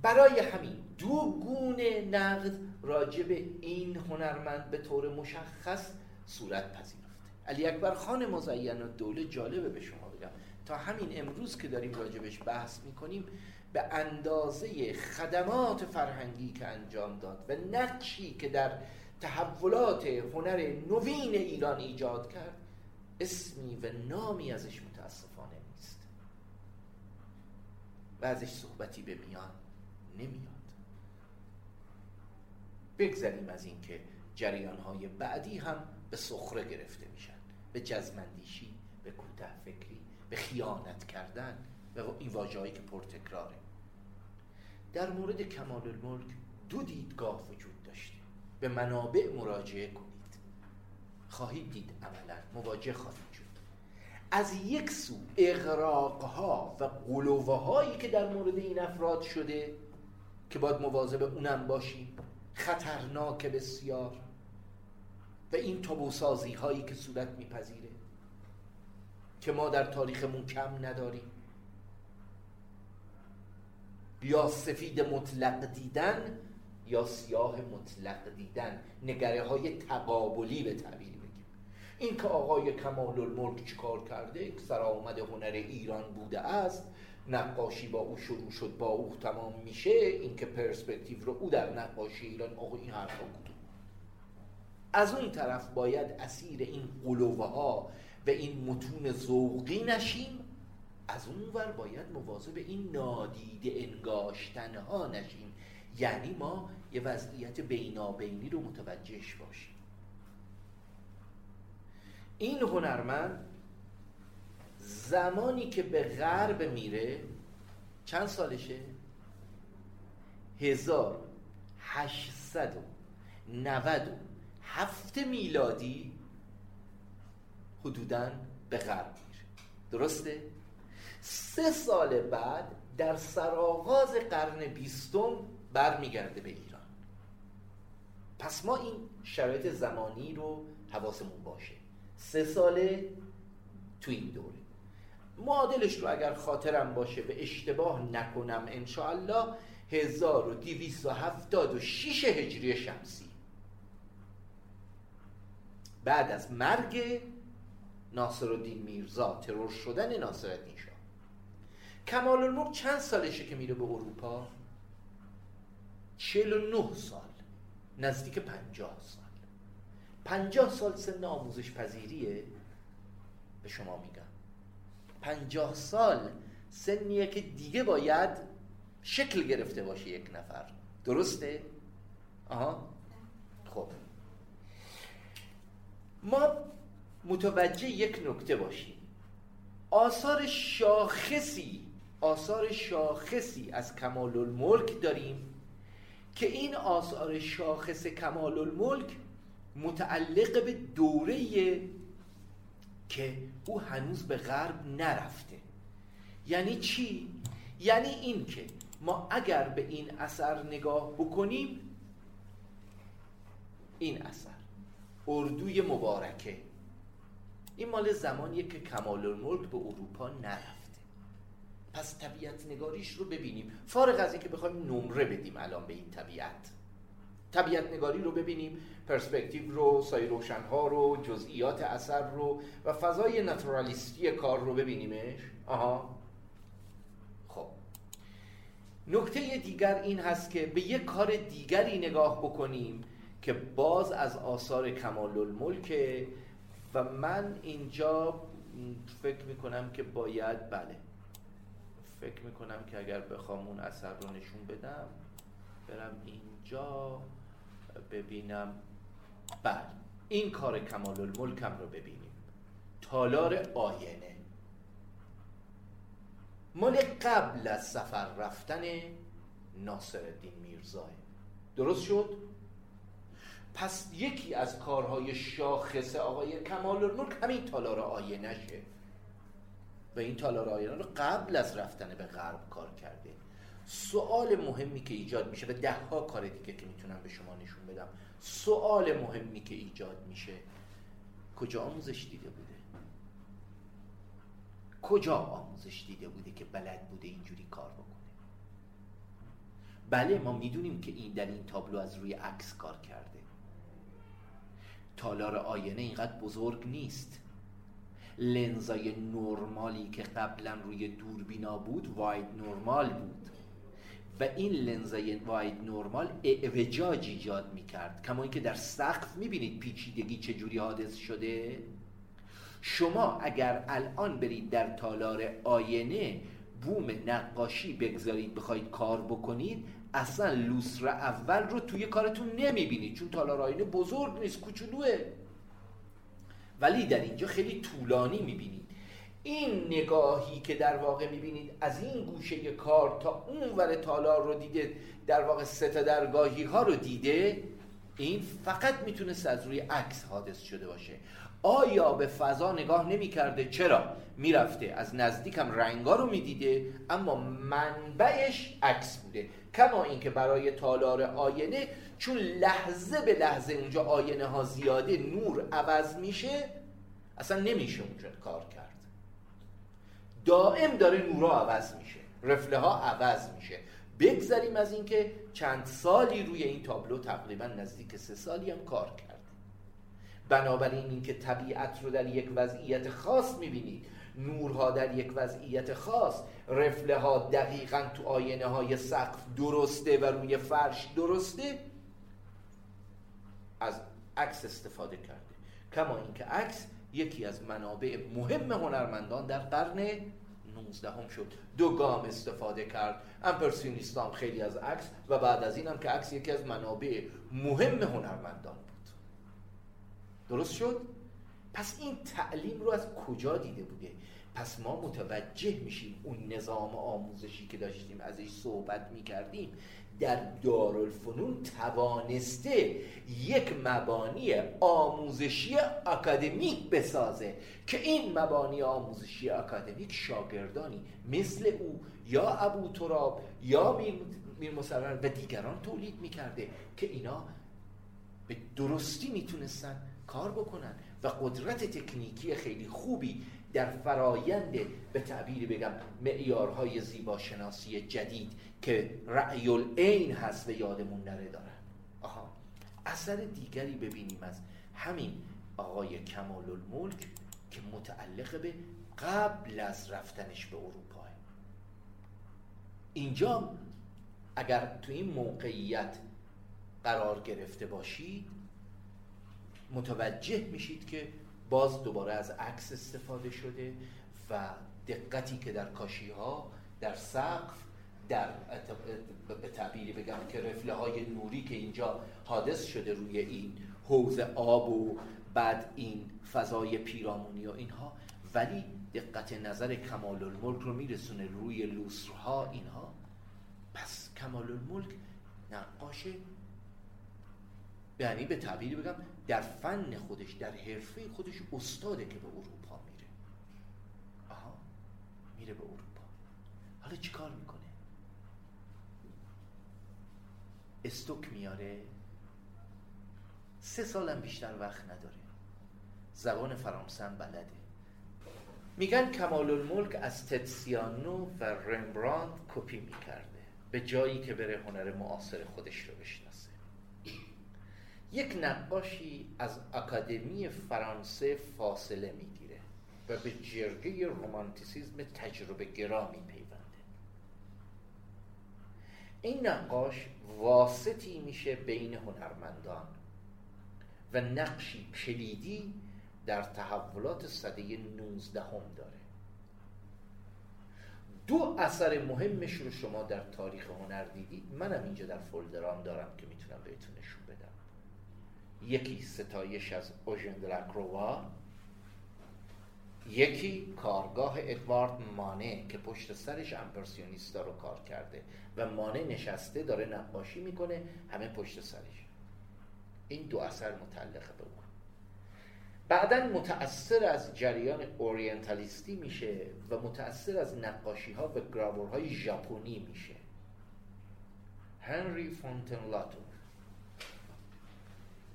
S2: برای همین دو گونه نقد راجع به این هنرمند به طور مشخص صورت پذیرفته. علی اکبر خان مزین و دوله جالبه به شما. تا همین امروز که داریم راجبش بحث می‌کنیم به اندازه خدمات فرهنگی که انجام داد و نقشی که در تحولات هنر نوین ایران ایجاد کرد اسمی و نامی ازش متاسفانه نیست. و ازش صحبتی به میان نمیاد. بگذاریم از اینکه جریان های بعدی هم به سخره گرفته میشن به جزمندیشی به کوته فکری به خیانت کردن و این واجهایی که پرتکراره. در مورد کمال الملک دو دیدگاه وجود داشته. به منابع مراجعه کنید. خواهید دید عملا مواجه خواهید شد. از یک سو اغراقها و قلوه هایی که در مورد این افراد شده که باید مواظب اونم باشیم خطرناک بسیار. و این تابوسازی هایی که صورت میپذیره. که ما در تاریخمون کم نداریم. یا سفید مطلق دیدن یا سیاه مطلق دیدن. نگره های تقابلی به تعبیر بگیم این که آقای کمال الملک چیکار کرده؟ سرآمد هنر ایران بوده است. نقاشی با او شروع شد با او تمام میشه. اینکه پرسپکتیو رو او در نقاشی ایران آقا این حرفا بود از اون طرف باید اسیر این قلوه ها و این متون ذوقی نشیم از اون ور باید مواظب این نادیده انگاشتن ها نشیم یعنی ما یه وضعیت بینابینی رو متوجهش باشیم این هنرمند زمانی که به غرب میره چند سالشه؟ هزار هشتصد و نود و هفت میلادی حدودا به غرب میره. درسته؟ سه سال بعد در سرآغاز قرن بیستم برمیگرده به ایران. پس ما این شرایط زمانی رو حواسمون باشه. سه ساله تو این دوره. معادلش رو اگر خاطرم باشه به اشتباه نکنم انشاءالله 1276 هجری شمسی. بعد از مرگ ناصرالدین میرزا ترور شدن ناصرالدین شاه. کمال الملک چند سالشه که میره به اروپا؟ 49 سال. نزدیک 50 سال. 50 سال سن آموزش پذیریه؟ به شما میگم. 50 سال سنیه که دیگه باید شکل گرفته باشه یک نفر. درسته؟ آها. خب. ما متوجه یک نکته باشیم. آثار شاخصی آثار شاخصی از کمال الملک داریم که این آثار شاخص کمال الملک متعلق به دوره که او هنوز به غرب نرفته. یعنی چی؟ یعنی این که ما اگر به این اثر نگاه بکنیم این اثر اردوی مبارکه. این مال زمانیه که کمال الملک به اروپا نرفته. پس طبیعت نگاریش رو ببینیم. فارغ از اینکه بخوایم نمره بدیم الان به این طبیعت. طبیعت نگاری رو ببینیم پرسپکتیو رو سای روشنها رو جزئیات اثر رو و فضای ناتورالیستی کار رو ببینیمش. آها. خب. نکته دیگر این هست که به یک کار دیگری نگاه بکنیم که باز از آثار کمال الملک و من اینجا فکر می‌کنم که باید بله. فکر می‌کنم که اگر بخوام اون اثر رو نشون بدم برم اینجا ببینم. بله. این کار کمال الملکم رو ببینیم. تالار آینه. مال قبل از سفر رفتن ناصر الدین درست شد؟ پس یکی از کارهای شاخص آقای کمال الملک همین تالار آینشه و این تالار آینه رو قبل از رفتن به غرب کار کرده. سوال مهمی که ایجاد میشه و ده ها کار دیگه که می‌تونم به شما نشون بدم. سوال مهمی که ایجاد میشه. کجا آموزش دیده بوده؟ کجا آموزش دیده بوده که بلد بوده اینجوری کار بکنه؟ بله ما می‌دونیم که این در این تابلو از روی عکس کار کرده. تالار آینه اینقدر بزرگ نیست. لنزای نرمالی که قبلا روی دوربینا بود واید نرمال بود. و این لنزای واید نرمال اعوجاج ایجاد می‌کرد. کما اینکه در سقف می‌بینید پیچیدگی چجوری حادث شده. شما اگر الان برید در تالار آینه بوم نقاشی بگذارید بخواید کار بکنید اصلا لوسر اول رو توی کارتون نمی‌بینید چون تالار آینه بزرگ نیست کوچولوه. ولی در اینجا خیلی طولانی می‌بینید این نگاهی که در واقع می‌بینید از این گوشه کار تا اون ور تالار رو دیده در واقع سه درگاهی ها رو دیده این فقط می‌تونست از روی عکس حادث شده باشه. آیا به فضا نگاه نمی کرده چرا؟ می‌رفته. از نزدیکم رنگا رو می‌دیده اما منبعش عکس بوده. کما اینکه برای تالار آینه چون لحظه به لحظه اونجا آینه ها زیاده نور عوض میشه اصلا نمیشه اونجا کار کرد. دائم داره نورا عوض میشه رفله ها عوض میشه. بگذریم از اینکه چند سالی روی این تابلو تقریبا نزدیک سه سالی هم کار کرده بنابراین اینکه طبیعت رو در یک وضعیت خاص می‌بینید نورها در یک وضعیت خاص رفله ها دقیقا تو آینه های سقف درسته و روی فرش درسته از عکس استفاده کرده. کما اینکه عکس یکی از منابع مهم هنرمندان در قرن 19 هم شد. دو گام استفاده کرد. امپرسیونیستان خیلی از عکس و بعد از این هم که عکس یکی از منابع مهم هنرمندان بود. درست شد؟ پس این تعلیم رو از کجا دیده بوده؟ پس ما متوجه میشیم اون نظام آموزشی که داشتیم ازش صحبت می‌کردیم در دارالفنون توانسته یک مبانی آموزشی اکادمیک بسازه. که این مبانی آموزشی اکادمیک شاگردانی مثل او یا ابو تراب یا میر مسرر و دیگران تولید می‌کرده که اینا به درستی می‌تونستن کار بکنن. و قدرت تکنیکی خیلی خوبی در فرایند به تعبیر بگم معیارهای زیباشناسی جدید که رأی العین هست و یادمون نره دارن. آها اثر دیگری ببینیم از همین آقای کمال الملک که متعلق به قبل از رفتنش به اروپا اینجا اگر تو این موقعیت قرار گرفته باشید متوجه میشید که باز دوباره از عکس استفاده شده و دقتی که در کاشی ها در سقف در به تعبیری بگم که رفله های نوری که اینجا حادث شده روی این حوز آب و بعد این فضای پیرامونی و اینها ولی دقت نظر کمال الملک رو میرسونه روی لوسرها اینها. پس کمال الملک نقاش یعنی به تعبیری بگم در فن خودش در حرفه خودش استاده که به اروپا میره. آها میره به اروپا. حالا چیکار می‌کنه؟ استوک میاره. سه سالم بیشتر وقت نداره. زبان فرانسه هم بلده. میگن کمال الملک از تتسیانو و رمبراند کپی می‌کرده. به جایی که بره هنر معاصر خودش رو بشناسه. یک نقاشی از اکادمی فرانسه فاصله می‌گیره و به جرگه رومانتیسیزم تجربه گرا میپیونده این نقاش واسطی میشه بین هنرمندان و نقشی کلیدی در تحولات صده 19 هم داره. دو اثر مهمش رو شما در تاریخ هنر دیدید. منم اینجا در فولدرام دارم که می‌تونم بهتون نشون بدم. یکی ستایش از اوژن دلکروا یکی کارگاه ادوارد مانه که پشت سرش امپرسیونیستا رو کار کرده و مانه نشسته داره نقاشی می‌کنه همه پشت سرش. این دو اثر متعلق به اون. بعدا متأثر از جریان اورینتالیستی میشه و متأثر از نقاشی ها و گرابورهای ژاپنی میشه. هنری فونتن لاتو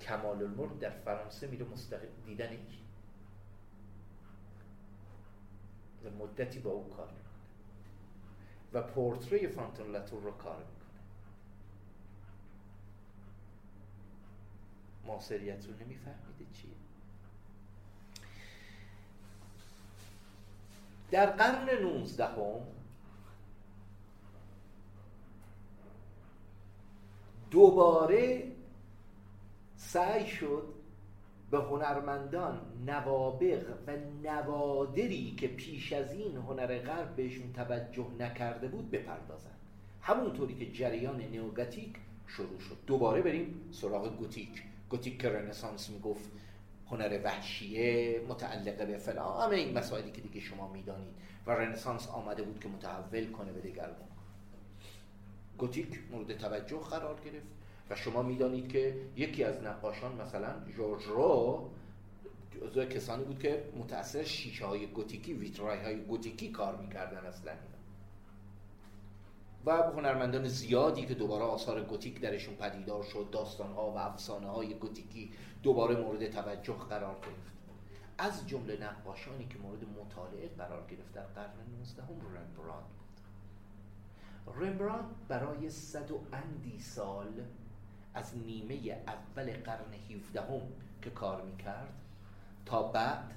S2: کمال الملک در فرانسه میره مستقیم. دیدن کی؟ و مدتی با او کار می‌کنه. و پورتری فونتن لاتو رو کار می‌کنه. ماسریت رو نمیفهمیده چیه. در قرن 19 هم دوباره سعی شد به هنرمندان نوابق و نوادری که پیش از این هنر غرب بهشون توجه نکرده بود بپردازن همونطوری که جریان نیوگاتیک شروع شد. دوباره بریم سراغ گوتیک. گوتیک که رنسانس می‌گفت هنر وحشیه متعلقه به فلان همه این مسائلی که دیگه شما می‌دانید. و رنسانس آمده بود که متحول کنه به دگرگون گوتیک مورد توجه قرار گرفت. و شما می‌دانید که یکی از نقاشان مثلا جورج رو جزو کسانی بود که متأثر شیشه های گوتیکی ویترای های گوتیکی کار می‌کردن اصلا و هنرمندان زیادی که دوباره آثار گوتیک درشون پدیدار شد داستان ها و افسانه های گوتیکی دوباره مورد توجه قرار گرفت. از جمله نقاشانی که مورد مطالعه قرار گرفت در قرن 19 هم رمبراند بود رمبراند برای صد و اندی سال از نیمه اول قرن 17 هم که کار می‌کرد تا بعد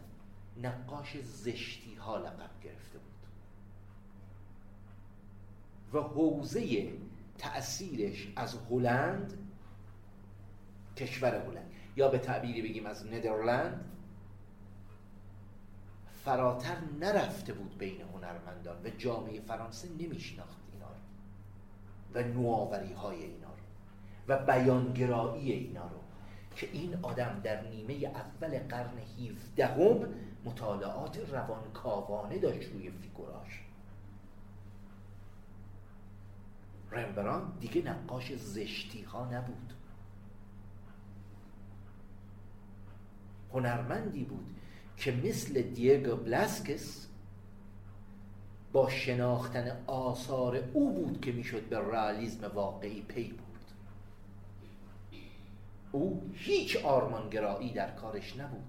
S2: نقاش زشتی ها لقب گرفته بود. و حوزه تأثیرش از هلند کشور هلند. یا به تعبیری بگیم از ندرلند فراتر نرفته بود بین هنرمندان و جامعه فرانسه نمیشناخت اینا رو. و نوآوری های اینا. و بیانگرایی اینا رو که این آدم در نیمه اول قرن 17 هم مطالعات روانکاوانه داشت روی فیگوراش. رمبران دیگه نقاش زشتی ها نبود. هنرمندی بود که مثل دیگو بلاسکس با شناختن آثار او بود که می‌شد به رئالیسم واقعی پی برد او هیچ آرمانگرایی در کارش نبود.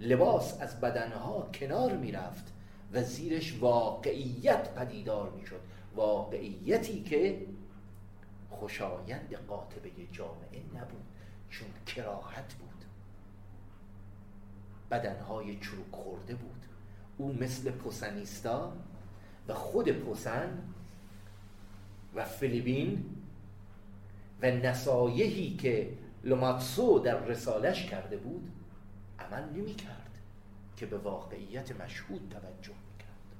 S2: لباس از بدنها کنار می‌رفت و زیرش واقعیت پدیدار می‌شد. واقعیتی که خوشایند قاطبه جامعه نبود چون کراهت بود. بدنهای چروک خورده بود. او مثل پوسنیستا و خود پوسن و فیلیپین و نصایحی که لوماتسو در رسالش کرده بود عمل نمی کرد که به واقعیت مشهود توجه کرد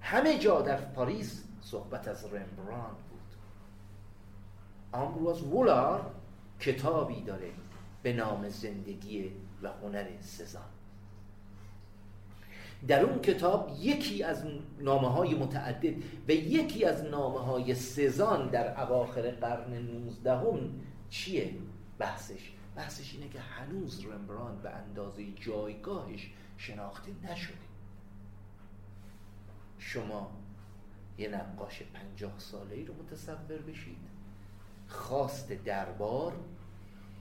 S2: همه جا در پاریس صحبت از رمبراند بود. آمبروز وولار کتابی داره به نام زندگی و هنر سزان در اون کتاب یکی از نامه های متعدد و یکی از نامه های سزان در اواخر قرن 19 هم چیه بحثش؟ بحثش اینه که هنوز رمبراند به اندازه جایگاهش شناخته نشده. شما یه نقاش پنجاه ساله ای رو متصور بشید. خواست دربار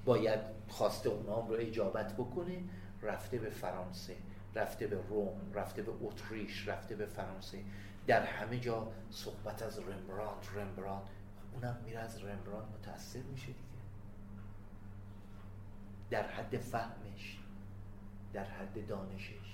S2: باید خواسته اونام رو اجابت بکنه رفته به فرانسه رفته به روم رفته به اتریش رفته به فرانسه. در همه جا صحبت از رمبراند رمبراند اونم میره از رمبراند متاثر میشه. در حد فهمش در حد دانشش.